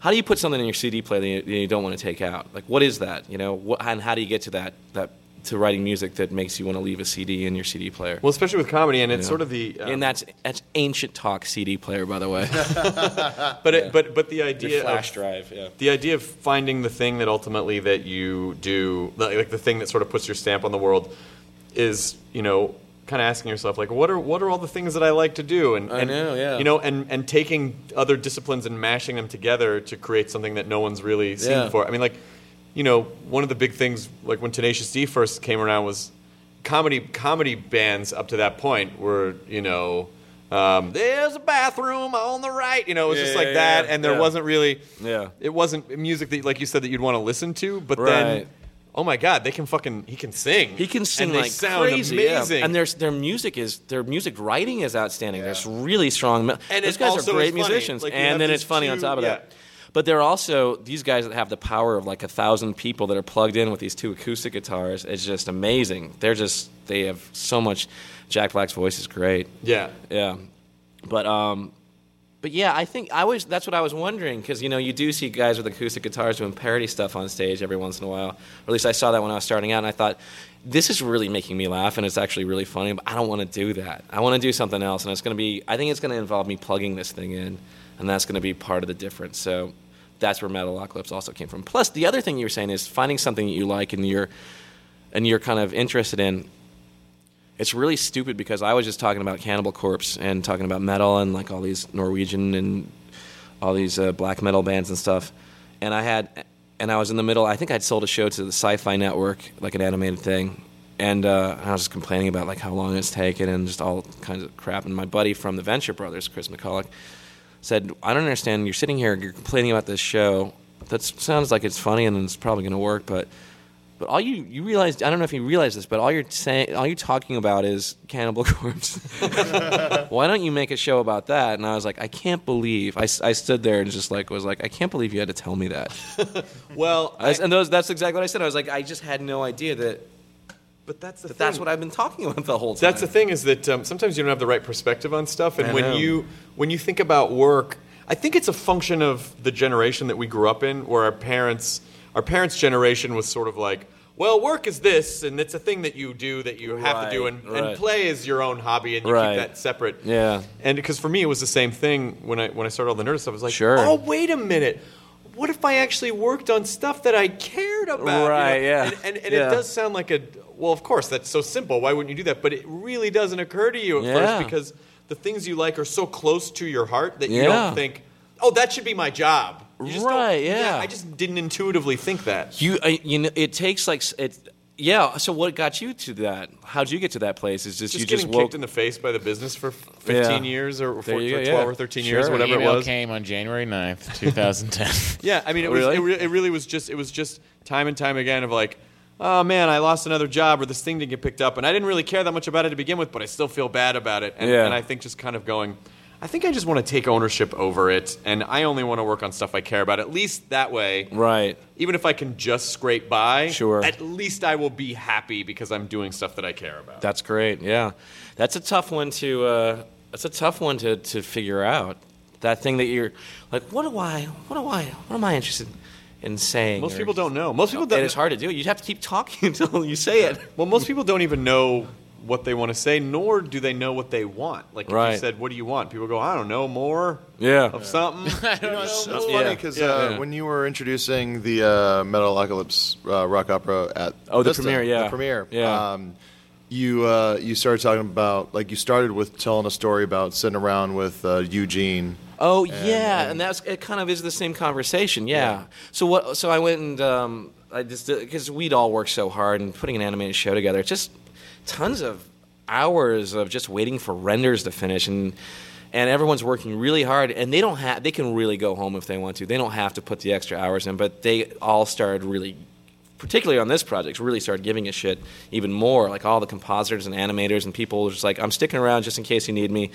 How do you put something in your CD player that you, you don't want to take out? Like, what is that? You know, what, and how do you get to that that to writing music that makes you want to leave a CD in your CD player? well especially with comedy and it's know? sort of the um, and that's that's ancient talk CD player, by the way. but it, but but the idea Your of- flash drive, yeah. the idea of finding the thing that ultimately that you do like the thing that sort of puts your stamp on the world is you know kind of asking yourself like what are what are all the things that I like to do and, I and know, yeah. you know and and taking other disciplines and mashing them together to create something that no one's really seen Yeah. before I mean like you know one of the big things like when Tenacious D first came around was comedy comedy bands up to that point were you know um, there's a bathroom on the right you know it was Yeah, just like yeah, that yeah, and there wasn't really Yeah. it wasn't music that like you said that you'd want to listen to but Right. then oh my god, they can fucking he can sing. He can sing and they like sound crazy, yeah. amazing. and their their music is their music writing is outstanding. There's really strong. And those it guys also are great musicians, Like, and then it's funny on top of yeah. that. But they're also these guys that have the power of like a thousand people that are plugged in with these two acoustic guitars. It's just amazing. They're just they have so much. Jack Black's voice is great. Yeah. Yeah, but um, but yeah, I think I was. That's what I was wondering because you know you do see guys with acoustic guitars doing parody stuff on stage every once in a while. Or at least I saw that when I was starting out, and I thought this is really making me laugh, and it's actually really funny. But I don't want to do that. I want to do something else, and it's going to be. I think it's going to involve me plugging this thing in, and that's going to be part of the difference. So that's where Metalocalypse also came from. Plus, the other thing you were saying is finding something that you like and you're and you're kind of interested in it's really stupid because I was just talking about Cannibal Corpse and talking about metal and like all these Norwegian and all these uh, black metal bands and stuff. And I had, and I was in the middle. I think I'd sold a show to the Sci-Fi Network, like an animated thing, and uh, I was just complaining about like how long it's taken and just all kinds of crap. And my buddy from the Venture Brothers, Chris McCulloch, said, "I don't understand. You're sitting here, you're complaining about this show. That sounds like it's funny and it's probably going to work, but." But all you you realize I don't know if you realize this, but all you're saying all you're talking about is Cannibal Corpse. Why don't you make a show about that? And I was like, I can't believe I, I stood there and just like was like, I can't believe you had to tell me that. well, I, and those that's exactly what I said. I was like, I just had no idea that. But that's the that that's what I've been talking about the whole time. That's the thing is that um, sometimes you don't have the right perspective on stuff, and I when know. you when you think about work, I think it's a function of the generation that we grew up in, where our parents our parents' generation was sort of like. Well, work is this, and it's a thing that you do that you have to do, and, right. and play is your own hobby, and you Right. keep that separate. Yeah. And because for me, it was the same thing when I when I started all the nerd stuff. I was like, Sure. oh, wait a minute. What if I actually worked on stuff that I cared about? you know? Right, yeah. And, and, and Yeah. it does sound like a well, of course, that's so simple. Why wouldn't you do that? But it really doesn't occur to you at Yeah. first because the things you like are so close to your heart that you Yeah. don't think, oh, that should be my job. You just don't- Right, yeah. I just didn't intuitively think that. You, I, you know, it takes like it. Yeah. So what got you to that? How'd you get to that place? Is just, Just you getting just woke. kicked in the face by the business for 15 Yeah. years or, There for, you for go, 12 yeah. or 13 Sure. years, whatever it was. came on January 9th, 2010. Yeah, I mean, it Oh, was really? it, re- it really was just it was just time and time again of like, oh man, I lost another job or this thing didn't get picked up, and I didn't really care that much about it to begin with, but I still feel bad about it, and, Yeah. and I think just kind of going. I think I just want to take ownership over it, and I only want to work on stuff I care about. At least that way, Right. even if I can just scrape by, Sure. At least I will be happy because I'm doing stuff that I care about. That's great. Yeah, that's a tough one to. Uh, that's a tough one to, to figure out. That thing that you're like, what do I? What do I? What am I interested in saying? Most Or- people don't know. Most people It don't. is hard to do. You have to keep talking until you say it. Well, most people don't even know what they want to say, nor do they know what they want. Like if you said, "What do you want?" People go, "I don't know, more Yeah. of something." You know, it's, it's funny because Yeah. uh, Yeah. when you were introducing the uh, Metalocalypse uh, rock opera at Oh, the Vista, premiere, yeah. the premiere, Yeah. um, you uh, you started talking about like you started with telling a story about sitting around with uh, Eugene. Oh And- yeah, and- and, that's it. Kind of is the same conversation. Yeah. So what? So I went and um, I just because we'd all worked so hard and putting an animated show together. It's just tons of hours of just waiting for renders to finish and. And everyone's working really hard, and they don't have. They can really go home if they want to. They don't have to put the extra hours in, but they all started really particularly on this project, really started giving a shit even more. Like all the compositors and animators and people were just like, I'm sticking around just in case you need me.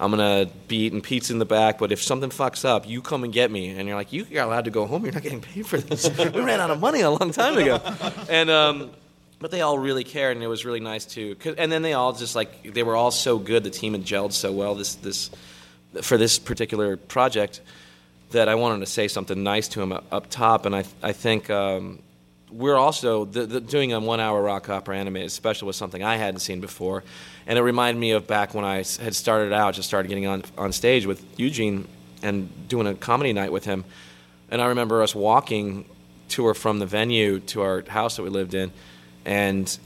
I'm gonna be eating pizza in the back, but if something fucks up, you come and get me. And you're like, you are allowed to go home. You're not getting paid for this. we ran out of money a long time ago. And um, but they all really cared, and it was really nice too. And then they all just like they were all so good. The team had gelled so well. This this for this particular project that I wanted to say something nice to him up, up top, and I I think. Um, we're also the, the, doing a one-hour rock opera animated special was something I hadn't seen before, and it reminded me of back when I had started out, just started getting on on stage with Eugene and doing a comedy night with him, and I remember us walking to or from the venue to our house that we lived in, and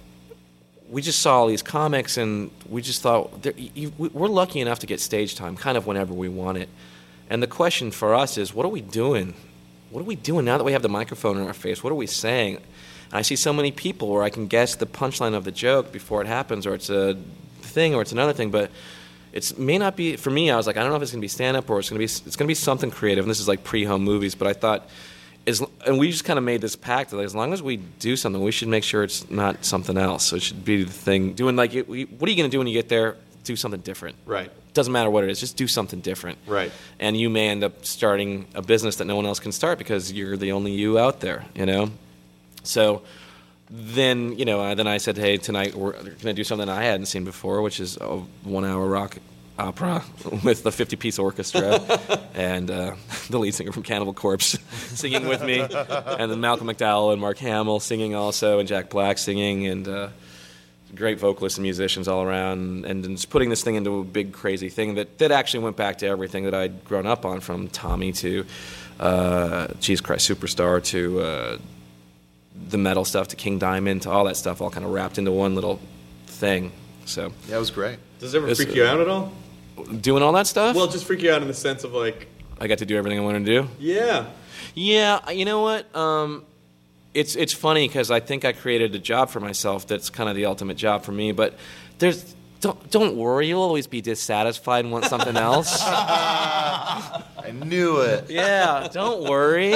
we just saw all these comics, and we just thought you, we- we're lucky enough to get stage time, kind of whenever we want it. And the question for us is, what are we doing? What are we doing now that we have the microphone in our face? What are we saying? And I see so many people where I can guess the punchline of the joke before it happens, or it's a thing, or it's another thing, but it may not be for me. I was like, I don't know if it's going to be stand up or it's going to be it's going to be something creative. And this is like pre home movies, but I thought, is and we just kind of made this pact that as long as we do something, we should make sure it's not something else. So it should be the thing. Doing like, what are you going to do when you get there? Do something different. Right. Doesn't matter what it is. Just do something different. Right. And you may end up starting a business that no one else can start because you're the only you out there. You know. So then you know, then I said, hey, tonight we're going to do something I hadn't seen before, which is a one-hour rock opera with the 50-piece orchestra and uh, the lead singer from Cannibal Corpse singing with me, and then Malcolm McDowell and Mark Hamill singing also, and Jack Black singing, and uh, great vocalists and musicians all around, and, and just putting this thing into a big crazy thing that, that actually went back to everything that I'd grown up on, from Tommy to uh, Jesus Christ Superstar to uh, the metal stuff to King Diamond to all that stuff, all kind of wrapped into one little thing. So Yeah, it was great. Does it ever It's, freak you uh, out at all? doing all that stuff. Well, just freak you out in the sense of like, I got to do everything I wanted to do. yeah, Yeah, you know what? Um, it's it's funny because I think I created a job for myself that's kind of the ultimate job for me. But there's don't don't worry, you'll always be dissatisfied and want something else. I knew it. yeah, don't worry.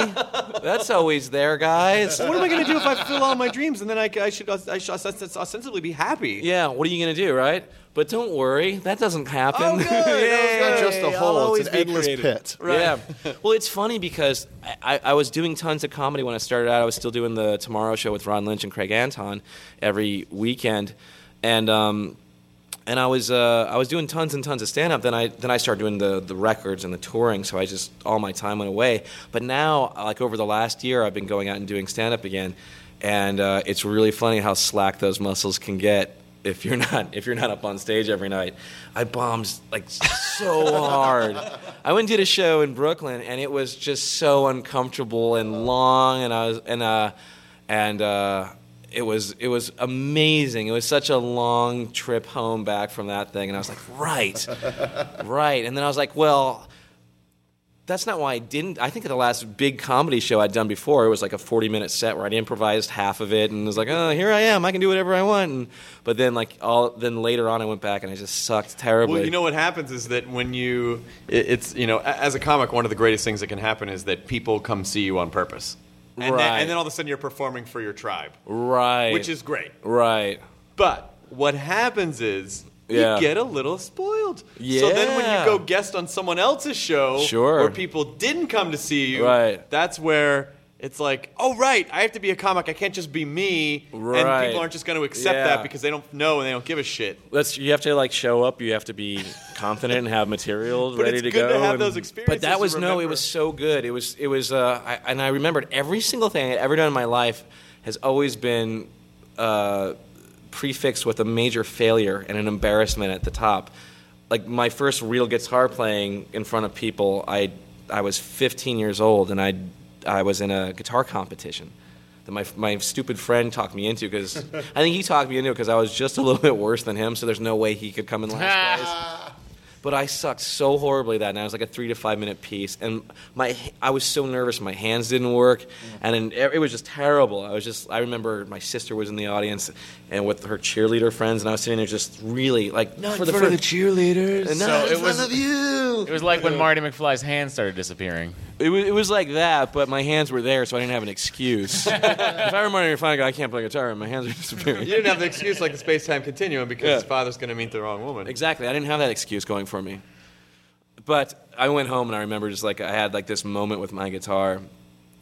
That's always there, guys. what am I going to do if I fulfill all my dreams and then I, I should I should ostensibly be happy? Yeah, what are you gonna do, right? But don't worry, that doesn't happen. Oh, good. It's not just a I'll hole; it's an endless creative. pit. Yeah. Well, it's funny because I, I, I was doing tons of comedy when I started out. I was still doing the Tomorrow Show with Ron Lynch and Craig Anton every weekend, and um, and I was uh, I was doing tons and tons of stand up. Then I then I started doing the the records and the touring. So I just all my time went away. But now, like over the last year, I've been going out and doing stand up again, and uh, it's really funny how slack those muscles can get if you're not if you're not up on stage every night. I bombed like so hard. I went and did a show in Brooklyn, and it was just so uncomfortable and long, and I was and uh and uh. It was it was amazing. It was such a long trip home back from that thing, and I was like, right, right. And then I was like, well, that's not why I didn't. I think at the last big comedy show I'd done before, it was like a 40 minute set where I'd improvised half of it and was like, oh, here I am. I can do whatever I want. And, but then, like, all, then later on, I went back and I just sucked terribly. Well, you know what happens is that when you, it, it's you know, as a comic, one of the greatest things that can happen is that people come see you on purpose, and, then, and then all of a sudden you're performing for your tribe, right. which is great. right. But what happens is Yeah. you get a little spoiled. So then when you go guest on someone else's show, Sure. where people didn't come to see you, Right. that's where. It's like, oh right, I have to be a comic. I can't just be me, and Right. people aren't just going to accept Yeah. that because they don't know and they don't give a shit. That's you have to like show up. You have to be confident and have material But ready it's to good to go. have and- those experiences But that to was no. It remember. was so good. It was. It was. Uh, I, and I remembered every single thing I had ever done in my life has always been uh, prefixed with a major failure and an embarrassment at the top. Like my first real guitar playing in front of people, I I was 15 years old and I I was in a guitar competition that my my stupid friend talked me into because I think he talked me into it because I was just a little bit worse than him, so there's no way he could come in last place. But I sucked so horribly that night. It was like a three to five minute piece, and my I was so nervous. My hands didn't work, and then it it was just terrible. I was just I remember my sister was in the audience, and with her cheerleader friends, and I was sitting there just really like Not for the in front of first- the cheerleaders. And So in it was- of you. It was like when Marty McFly's hands started disappearing. It was, it was like that, but my hands were there, so I didn't have an excuse. if I were Marty McFly, I can't play guitar, and my hands are disappearing. You didn't have the excuse like the space time continuum because Yeah. his father's going to meet the wrong woman. Exactly. I didn't have that excuse going for me. But I went home and I remember just like I had like this moment with my guitar,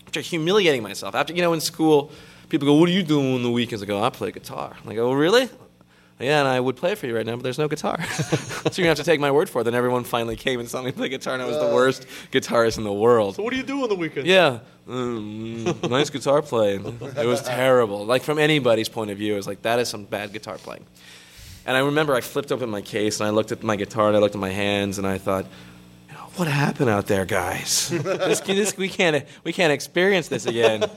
after humiliating myself. After you know in school, people go, "What are you doing on the weekends?" I go, "I play guitar." And I go, "Oh, really?" Yeah, and I would play for you right now, but there's no guitar. so you're gonna have to take my word for it. Then everyone finally came and saw me play guitar, and I was the worst guitarist in the world. So what do you do on the weekend? Yeah, mm, nice guitar playing. It was terrible. Like from anybody's point of view, it was like that is some bad guitar playing. And I remember I flipped open my case and I looked at my guitar and I looked at my hands and I thought, what happened out there, guys? this, this, we can't we can't experience this again.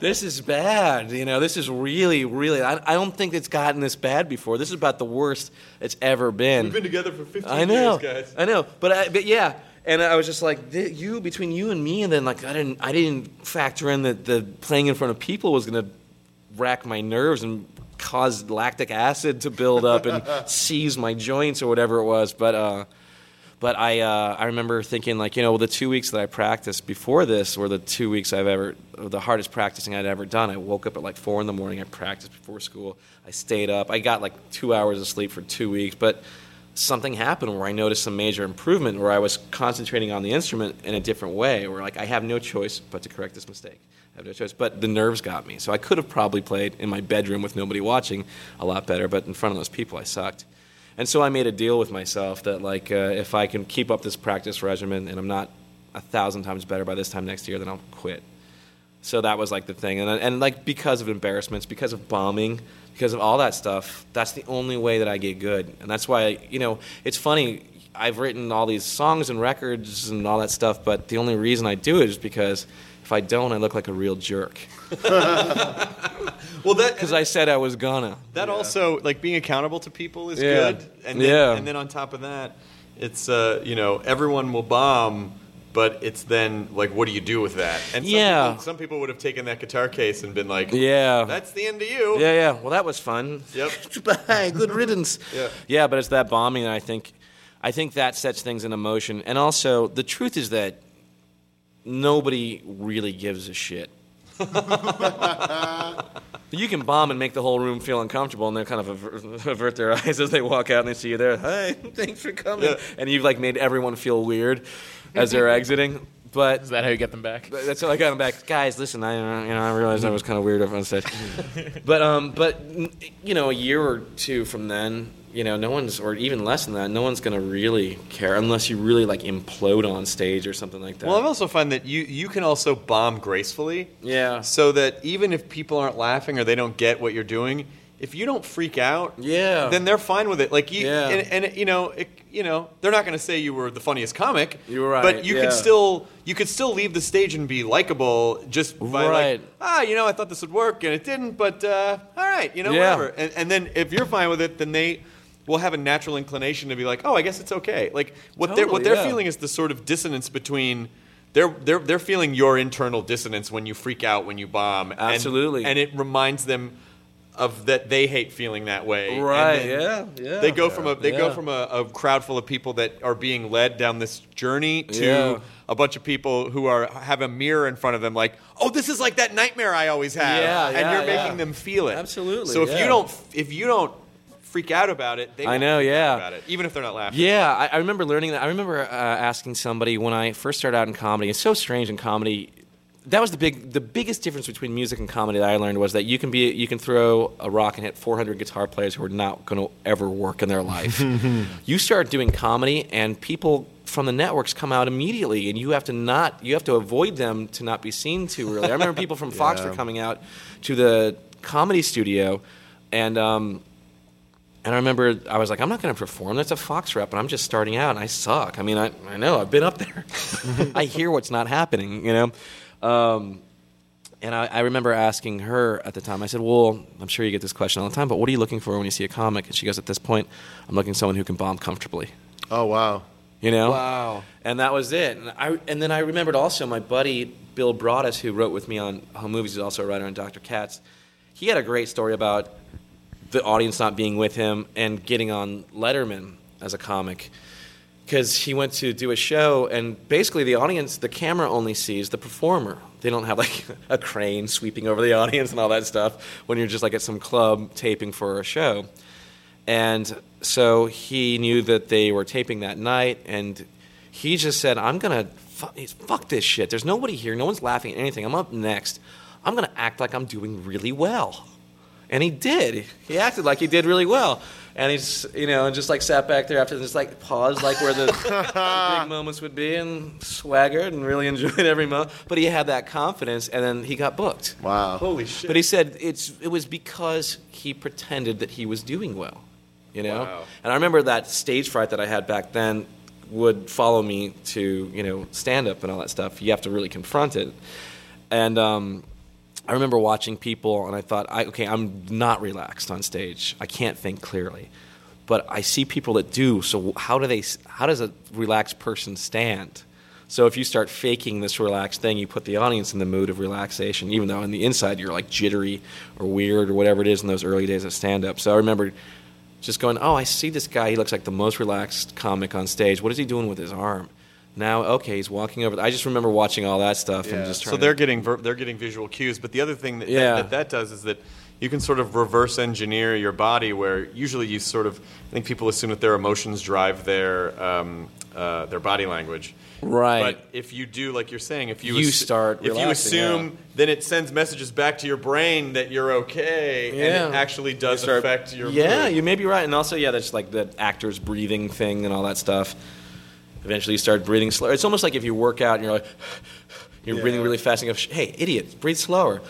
This is bad. You know, this is really, really. I, I don't think it's gotten this bad before. This is about the worst it's ever been. We've been together for 15 I know, years, guys. I know, but I, but yeah, and I was just like th- you between you and me, and then like I didn't I didn't factor in that the playing in front of people was gonna rack my nerves and cause lactic acid to build up and seize my joints or whatever it was, but. uh but I uh, I remember thinking like you know the two weeks that I practiced before this were the two weeks I've ever the hardest practicing I'd ever done. I woke up at like four in the morning. I practiced before school. I stayed up. I got like two hours of sleep for two weeks, but something happened where I noticed some major improvement where I was concentrating on the instrument in a different way where like I have no choice but to correct this mistake. I have no choice. But the nerves got me. So I could have probably played in my bedroom with nobody watching a lot better, but in front of those people I sucked. And so I made a deal with myself that like uh, if I can keep up this practice regimen and I'm not a thousand times better by this time next year, then I'll quit. So that was like the thing, and and like because of embarrassments, because of bombing, because of all that stuff, that's the only way that I get good, and that's why you know it's funny. I've written all these songs and records and all that stuff, but the only reason I do it is because if I don't, I look like a real jerk. well, that because I said I was gonna. That also like being accountable to people is Yeah. good, and then, Yeah. and then on top of that, it's uh, you know everyone will bomb, but it's then like what do you do with that? And some Yeah. people, some people would have taken that guitar case and been like, Yeah. that's the end of you. Yeah, yeah. Well, that was fun. Yep. Bye. Good riddance. Yeah. Yeah, but it's that bombing that I think, I think that sets things in motion. And also, the truth is that nobody really gives a shit. you can bomb and make the whole room feel uncomfortable, and they kind of avert, avert their eyes as they walk out and they see you there. Hi, thanks for coming. Yeah. And you've like made everyone feel weird as they're exiting. But is that how you get them back? That's how I got them back. Guys, listen, I uh, you know I realized I was kind of weird up on stage, but um, but you know, a year or two from then, you know, no one's or even less than that, no one's gonna really care unless you really like implode on stage or something like that. Well, I've also found that you you can also bomb gracefully. Yeah. So that even if people aren't laughing or they don't get what you're doing, if you don't freak out, yeah, then they're fine with it. Like you, Yeah. and, and you know, it, you know, they're not going to say you were the funniest comic. You're right, But you yeah. could still you could still leave the stage and be likable just by Right. like, ah, you know, I thought this would work and it didn't, but uh, all right, you know, Yeah. whatever. And, and then if you're fine with it, then they will have a natural inclination to be like, oh, I guess it's okay. Like what they're what they're yeah. feeling is the sort of dissonance between. They're, they're, they're feeling your internal dissonance when you freak out when you bomb. Absolutely. And, it reminds them of that they hate feeling that way. Right, yeah, yeah. They go from a they go from a, a crowd full of people that are being led down this journey to Yeah. a bunch of people who are have a mirror in front of them, like, oh, this is like that nightmare I always have, Yeah, and yeah, you're making yeah. them feel it. Absolutely, So if yeah. you don't if you don't freak out about it, they I know, yeah. about it, even if they're not laughing. Yeah, I, I remember learning that. I remember uh, asking somebody when I first started out in comedy. It's so strange in comedy. That was the big, the biggest difference between music and comedy that I learned was that you can be, you can throw a rock and hit 400 guitar players who are not going to ever work in their life. you start doing comedy, and people from the networks come out immediately, and you have to not, you have to avoid them to not be seen too early. I remember people from Fox Yeah. were coming out to the comedy studio, and. Um, and I remember I was like, I'm not going to perform. That's a Fox rep, and I'm just starting out, and I suck. I mean, I, I know I've been up there. I hear what's not happening, you know. Um, and I, I remember asking her at the time. I said, "Well, I'm sure you get this question all the time, but what are you looking for when you see a comic?" And she goes, "At this point, I'm looking for someone who can bomb comfortably." Oh wow. You know? Wow. And that was it. And I and then I remembered also my buddy Bill Braudis, who wrote with me on Home Movies, is also a writer on Dr. Katz. He had a great story about the audience not being with him and getting on Letterman as a comic. Because he went to do a show, and basically the audience, the camera only sees the performer. They don't have like a crane sweeping over the audience and all that stuff when you're just like at some club taping for a show. And so he knew that they were taping that night, and he just said, I'm to fuck, fuck this shit. There's nobody here. No one's laughing at anything. I'm up next. I'm to act like I'm doing really well. And he did. He acted like he did really well. And he's, you know, and just like sat back there after, and just like paused, like where the, the big moments would be, and swaggered and really enjoyed every moment. But he had that confidence, and then he got booked. Wow. Holy shit. But he said it's it was because he pretended that he was doing well, you know. Wow. And I remember that stage fright that I had back then would follow me to you know stand up and all that stuff. You have to really confront it. And um, I remember watching people, and I thought, I, okay, I'm not relaxed on stage. I can't think clearly. But I see people that do. So how do they? How does a relaxed person stand? So if you start faking this relaxed thing, you put the audience in the mood of relaxation, even though on the inside you're like jittery or weird or whatever it is in those early days of stand up. So I remember just going, oh, I see this guy. He looks like the most relaxed comic on stage. What is he doing with his arm? Now, okay, he's walking over. I just remember watching all that stuff and just so they're getting ver- they're getting visual cues. But the other thing that, Yeah. that, that that does is that you can sort of reverse engineer your body, where usually you sort of I think people assume that their emotions drive their um, uh, their body language. Right. But if you do, like you're saying, if you You assu- start if you assume, yeah. then it sends messages back to your brain that you're okay, and it actually does You start- affect your yeah mood. you may be right and also yeah that's like the actor's breathing thing and all that stuff eventually you start breathing slower it's almost like if you work out and you're like you're Yeah. breathing really fast and you go hey idiot breathe slower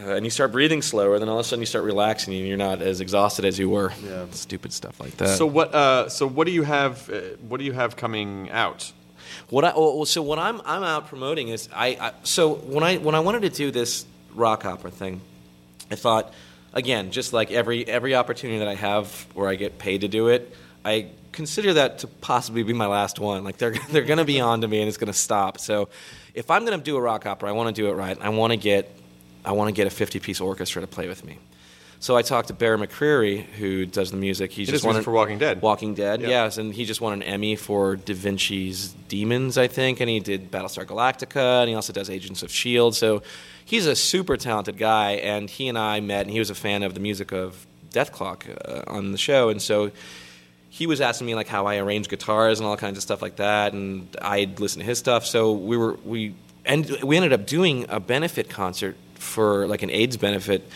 and you start breathing slower then all of a sudden you start relaxing and you're not as exhausted as you were yeah. stupid stuff like that So what? Uh, so what do you have? Uh, what do you have coming out? What I well, so what I'm I'm out promoting is I, I so when I when I wanted to do this rock opera thing, I thought again just like every every opportunity that I have where I get paid to do it, I consider that to possibly be my last one. Like they're they're going to be on to me and it's going to stop. So if I'm going to do a rock opera, I want to do it right. I want to get I want to get a 50 piece orchestra to play with me. So I talked to Bear McCreary, who does the music. He He just won an- for Walking Dead. Walking Dead, Yeah. yes, and he just won an Emmy for Da Vinci's Demons, I think, and he did Battlestar Galactica, and he also does Agents of Shield. So he's a super talented guy, and he and I met, and he was a fan of the music of Dethklok uh, on the show, and so he was asking me like how I arrange guitars and all kinds of stuff like that, and I'd listen to his stuff. So we were we and we ended up doing a benefit concert for like an AIDS benefit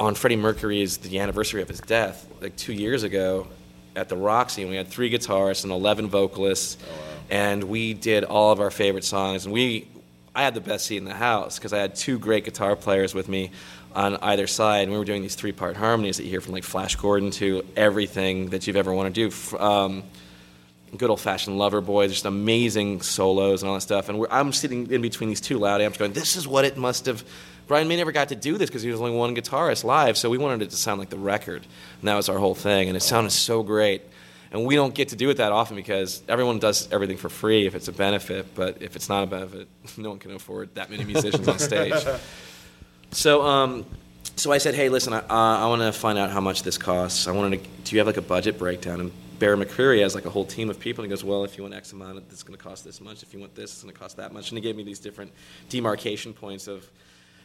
on Freddie Mercury's the anniversary of his death, like two years ago, at the Roxy, and we had three guitarists and eleven vocalists, oh, and we did all of our favorite songs. And we, I had the best seat in the house because I had two great guitar players with me on either side, and we were doing these three-part harmonies that you hear from like Flash Gordon to everything that you've ever want to do. Um, good old-fashioned Lover boys, just amazing solos and all that stuff. And I'm sitting in between these two loud amps, going, "This is what it must have." Brian May never got to do this because he was only one guitarist live, so we wanted it to sound like the record, and that was our whole thing. And it sounded so great. And we don't get to do it that often because everyone does everything for free if it's a benefit, but if it's not a benefit, no one can afford that many musicians on stage. So, um, so I said, hey, listen, I, uh, I want to find out how much this costs. I wanted to, do you have like a budget breakdown? And Bear McCreary has like a whole team of people. And he goes, well, if you want X amount, it's going to cost this much. If you want this, it's going to cost that much. And he gave me these different demarcation points of,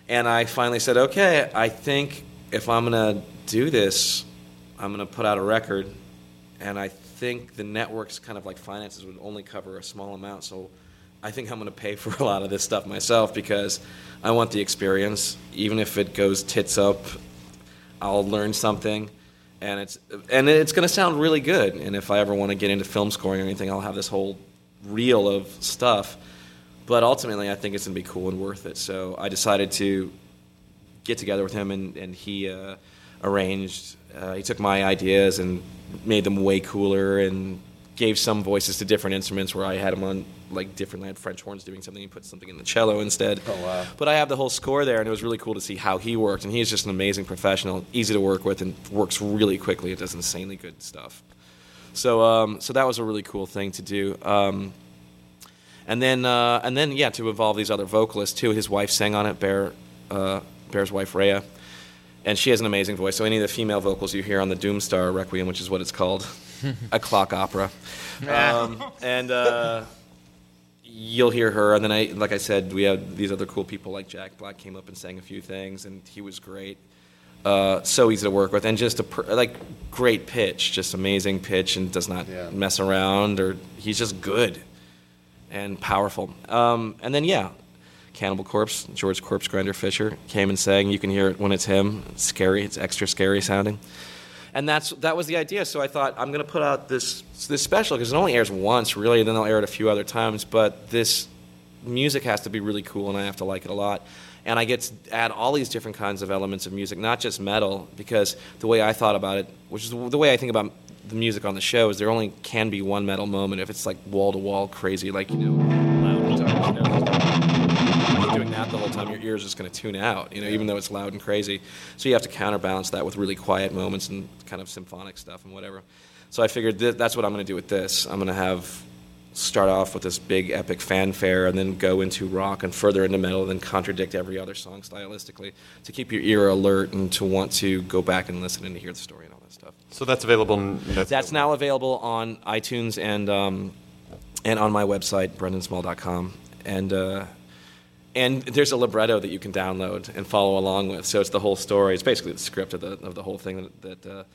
and I finally said, okay, I think if I'm going to do this, I'm going to put out a record. And I think the network's kind of like finances would only cover a small amount. So I think I'm going to pay for a lot of this stuff myself because I want the experience. Even if it goes tits up, I'll learn something, and it's and it's going to sound really good. And if I ever want to get into film scoring or anything, I'll have this whole reel of stuff. But ultimately, I think it's going to be cool and worth it. So I decided to get together with him, and and he uh, arranged. Uh, he took my ideas and made them way cooler and gave some voices to different instruments where I had them on like different. I had French horns doing something. He put something in the cello instead. Oh, wow. But I have the whole score there, and it was really cool to see how he worked. And he's just an amazing professional, easy to work with, and works really quickly. It does insanely good stuff. So, um, so that was a really cool thing to do. Um, and then, uh, and then, yeah, to involve these other vocalists too. His wife sang on it, Bear, uh, Bear's wife Raya, and she has an amazing voice. So any of the female vocals you hear on the Doomstar Requiem, which is what it's called, a Klok Opera, um, and uh, you'll hear her. And then I, like I said, we had these other cool people like Jack Black came up and sang a few things, and he was great. Uh, so easy to work with, and just a per, like great pitch, just amazing pitch, and does not mess around, or he's just good and powerful. Um, and then yeah, Cannibal Corpse, George Corpsegrinder Fisher came and sang. You can hear it when it's him. It's scary. It's extra scary sounding. And that's that was the idea. So I thought I'm going to put out this this special because it only airs once, really. And then I'll air it a few other times. But this music has to be really cool, and I have to like it a lot. And I get to add all these different kinds of elements of music, not just metal, because the way I thought about it, which is the way I think about the music on the show, is there only can be one metal moment if it's like wall to wall crazy, like you know, loud and everything. That the whole time, your ears is just going to tune out, you know, even though it's loud and crazy. So you have to counterbalance that with really quiet moments and kind of symphonic stuff and whatever. So I figured th- that's what I'm going to do with this. I'm going to have start off with this big epic fanfare and then go into rock and further into metal and then contradict every other song stylistically to keep your ear alert and to want to go back and listen and to hear the story and all that stuff. So that's available. That's, That's now available on iTunes and um, and on my website brendonsmall.com and uh, and there's a libretto that you can download and follow along with. So it's the whole story. It's basically the script of the of the whole thing that. that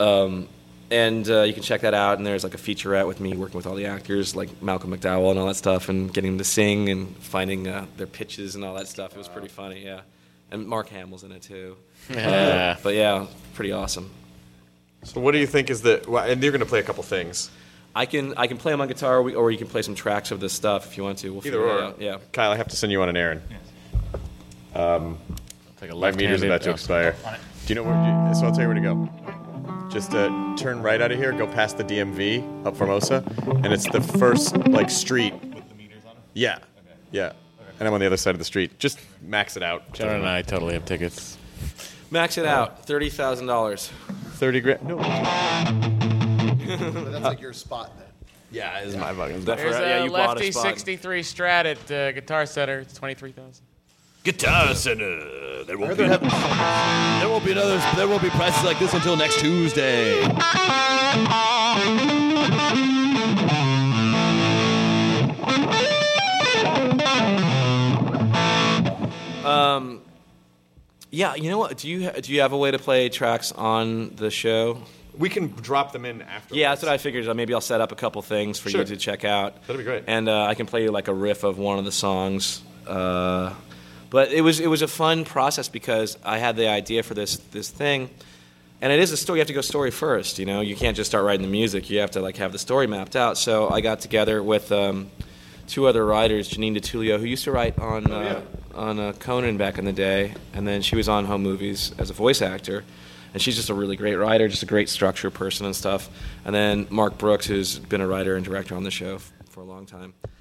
uh, um, and uh, you can check that out. And there's like a featurette with me working with all the actors, like Malcolm McDowell and all that stuff, and getting them to sing and finding uh, their pitches and all that stuff. It was pretty funny, yeah. And Mark Hamill's in it too. Yeah. Uh, but yeah, pretty awesome. So what do you think is the? Well, and you're going to play a couple things. I can I can play them on guitar, or, you can play some tracks of this stuff if you want to. We'll Either or. out. Yeah. Kyle, I have to send you on an errand. Um, Like a my meter's about to expire. Do you know where? So I'll tell you where to go. Just uh, turn right out of here, go past the DMV up Formosa, and it's the first like street. With the meters on it. Yeah, yeah. And I'm on the other side of the street. Just max it out. John and I totally have tickets. Max it out. Thirty thousand dollars. Thirty grand. No. That's like your spot then. Yeah, it's is my fucking That There's a yeah, you bought a Lefty spot. 63 Strat at uh, Guitar Center. It's 23000 Guitar Center. There won't be. they're There won't be another. There won't be prices like this until next Tuesday. Um, yeah, you know what? Do you do you have a way to play tracks on the show? We can drop them in after. Yeah, that's what I figured. Maybe I'll set up a couple things for Sure. you to check out. That'd be great. And uh, I can play you like a riff of one of the songs. Uh, but it was it was a fun process because I had the idea for this this thing, and it is a story. You have to go story first. You know, you can't just start writing the music. You have to like have the story mapped out. So I got together with um, two other writers, Janine Ditullio, who used to write on uh, on uh, Conan back in the day, and then she was on home movies as a voice actor. And she's just a really great writer, just a great structure person and stuff. And then Mark Brooks, who's been a writer and director on the show f- for a long time. And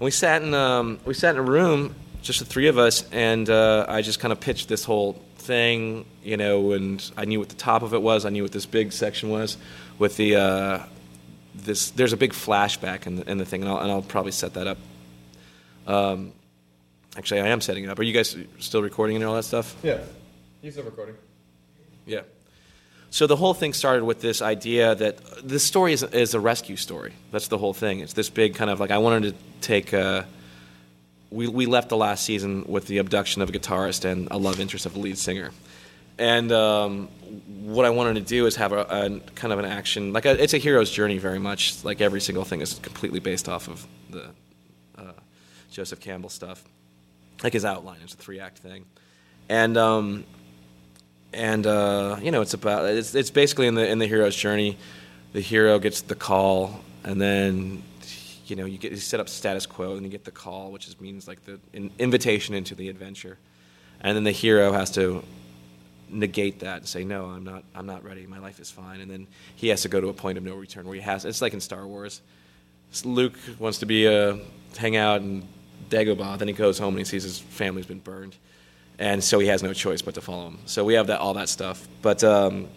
we sat in um, we sat in a room, just the three of us, and uh, I just kind of pitched this whole thing, you know, and I knew what the top of it was, I knew what this big section was, with the uh, this. There's a big flashback in the, in the thing, and I'll, and I'll probably set that up. Um, actually, I am setting it up. Are you guys still recording and all that stuff? Yeah. You still recording? Yeah. So the whole thing started with this idea that this story is, is a rescue story. That's the whole thing. It's this big kind of like I wanted to take. Uh, we we left the last season with the abduction of a guitarist and a love interest of the lead singer, and um, what I wanted to do is have a, a kind of an action like a, it's a hero's journey very much. Like every single thing is completely based off of the uh, Joseph Campbell stuff. Like his outline, it's a three act thing, and. Um, and uh, you know it's about it's, it's basically in the in the hero's journey. The hero gets the call and then you know you get you set up status quo and you get the call which is, means like the in, invitation into the adventure. And then the hero has to negate that and say no i'm not i'm not ready. My life is fine. And then he has to go to a point of no return where he has it's like in star wars. Luke wants to be a hang out in dagobah then he goes home and he sees his family's been burned and so he has no choice but to follow him. So we have that all that stuff. But um,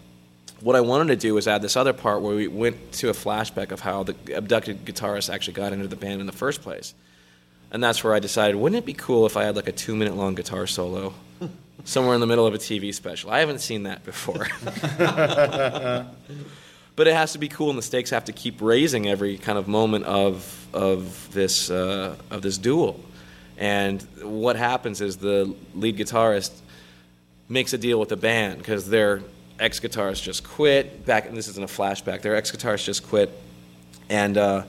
what I wanted to do was add this other part where we went to a flashback of how the abducted guitarist actually got into the band in the first place, and that's where I decided, wouldn't it be cool if I had like a two minute long guitar solo somewhere in the middle of a TV special? I haven't seen that before. but it has to be cool, and the stakes have to keep raising every kind of moment of of this uh, of this duel. And what happens is the lead guitarist makes a deal with the band because their ex guitarist just quit. Back, and this isn't a flashback. Their ex guitarist just quit, and uh,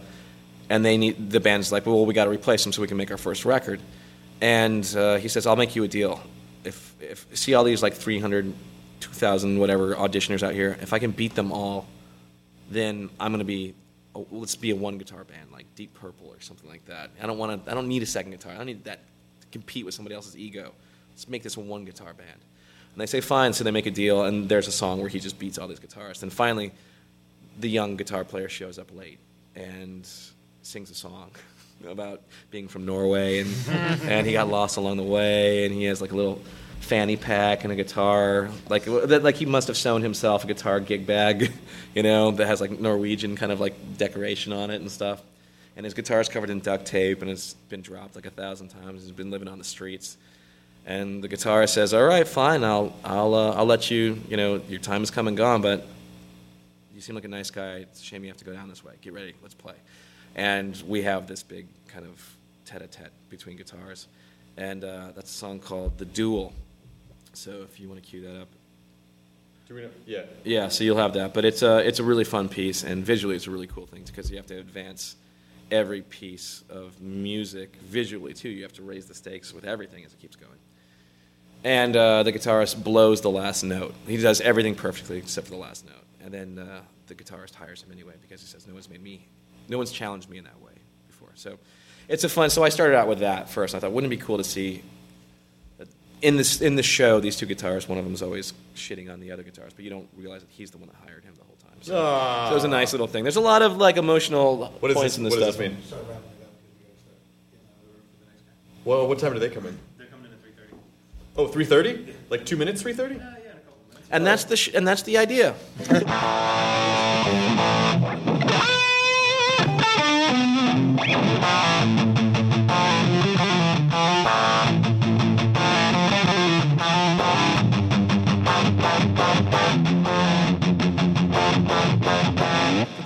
and they need the band's like, well, we got to replace him so we can make our first record. And uh, he says, I'll make you a deal. If if see all these like 300, 2,000 whatever auditioners out here, if I can beat them all, then I'm to be oh, let's be a one guitar band like Deep Purple or something like that. I don't want to. I don't need a second guitar. I don't need that to compete with somebody else's ego. Let's make this a one guitar band. And they say fine, so they make a deal, and there's a song where he just beats all these guitarists. And finally, the young guitar player shows up late and sings a song about being from Norway, and and he got lost along the way, and he has like a little fanny pack and a guitar, like that, like he must have sewn himself a guitar gig bag, you know, that has like Norwegian kind of like decoration on it and stuff. and his guitar is covered in duct tape, and it's been dropped like a thousand times. He's been living on the streets. And the guitarist says, "All right, fine. I'll I'll uh, I'll let you. You know, your time has come and gone, but you seem like a nice guy. It's a shame you have to go down this way. Get ready. Let's play." And we have this big kind of tete-a-tete between guitars, and uh, that's a song called "The Duel." So if you want to cue that up. Do we know? Yeah. Yeah, so you'll have that, but it's a it's a really fun piece, and visually it's a really cool thing because you have to advance every piece of music visually too. You have to raise the stakes with everything as it keeps going. And uh, the guitarist blows the last note. He does everything perfectly except for the last note, and then uh, the guitarist hires him anyway because he says no one's made me, no one's challenged me in that way before. So it's a fun. So I started out with that first. I thought wouldn't it be cool to see in this in the show, these two guitarists, one of them is always shitting on the other guitarist, but you don't realize that he's the one that hired him the whole time. So, Ah. so it was a nice little thing. There's a lot of like emotional What does points this, in this what does stuff. this mean? Well, what time do they come in? They're coming in at 3:30. Oh, 3.30? Like two minutes, 3.30? And that's the sh- and that's the idea.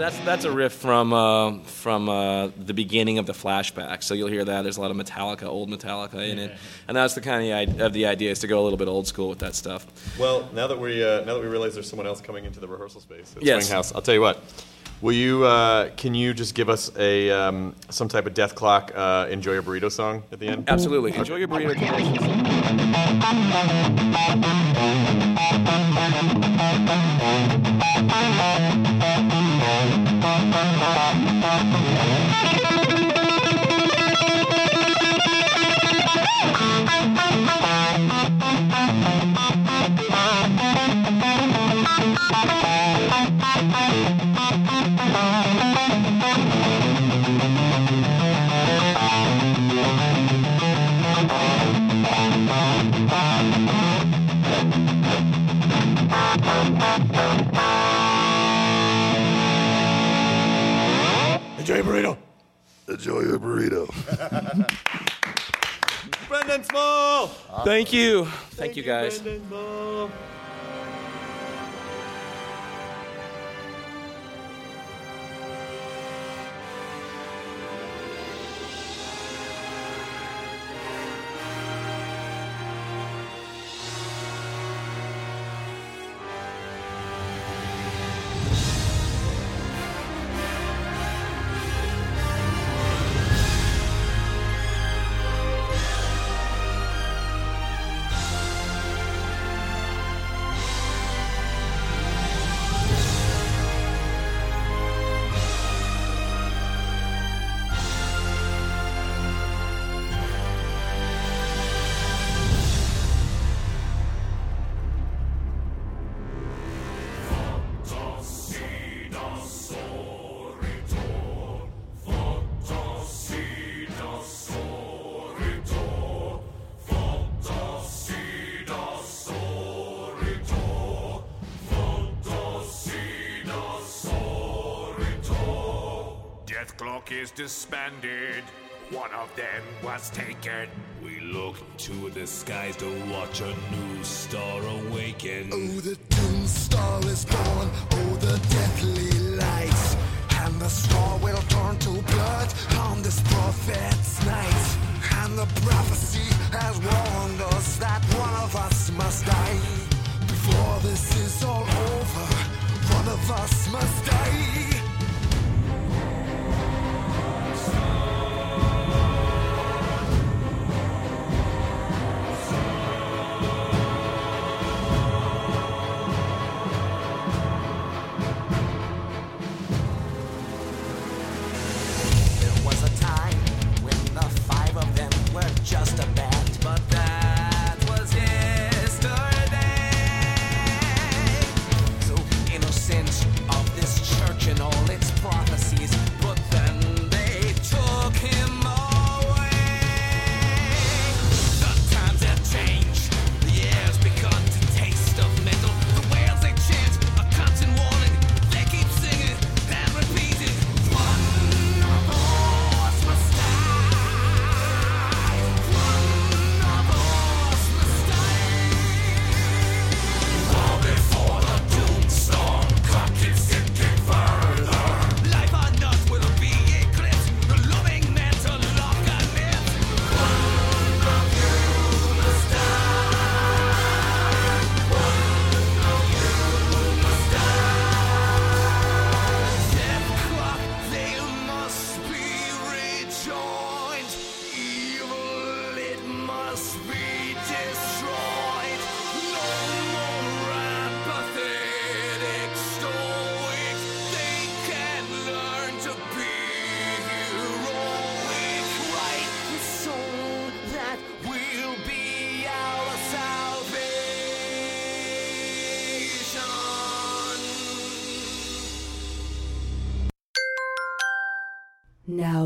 That's that's a riff from uh, from uh, the beginning of the flashback. So you'll hear that. There's a lot of Metallica, old Metallica in it, and that's the kind of of the idea is to go a little bit old school with that stuff. Well, now that we uh, now that we realize there's someone else coming into the rehearsal space at Yes. Swinghouse, I'll tell you what. Will you? Uh, can you just give us a um, some type of Dethklok uh, "Enjoy Your Burrito" song at the end? Absolutely. Enjoy your burrito. Enjoy Brendon Small. Thank you. Thank, you guys. Is disbanded. One of them was taken. We look to the skies to watch a new star awaken. Oh, the doom star is born. Oh, the deathly light. And the star will turn to blood on this prophet's night. And the prophecy has warned us that one of us must die. Before this is all over, one of us must die.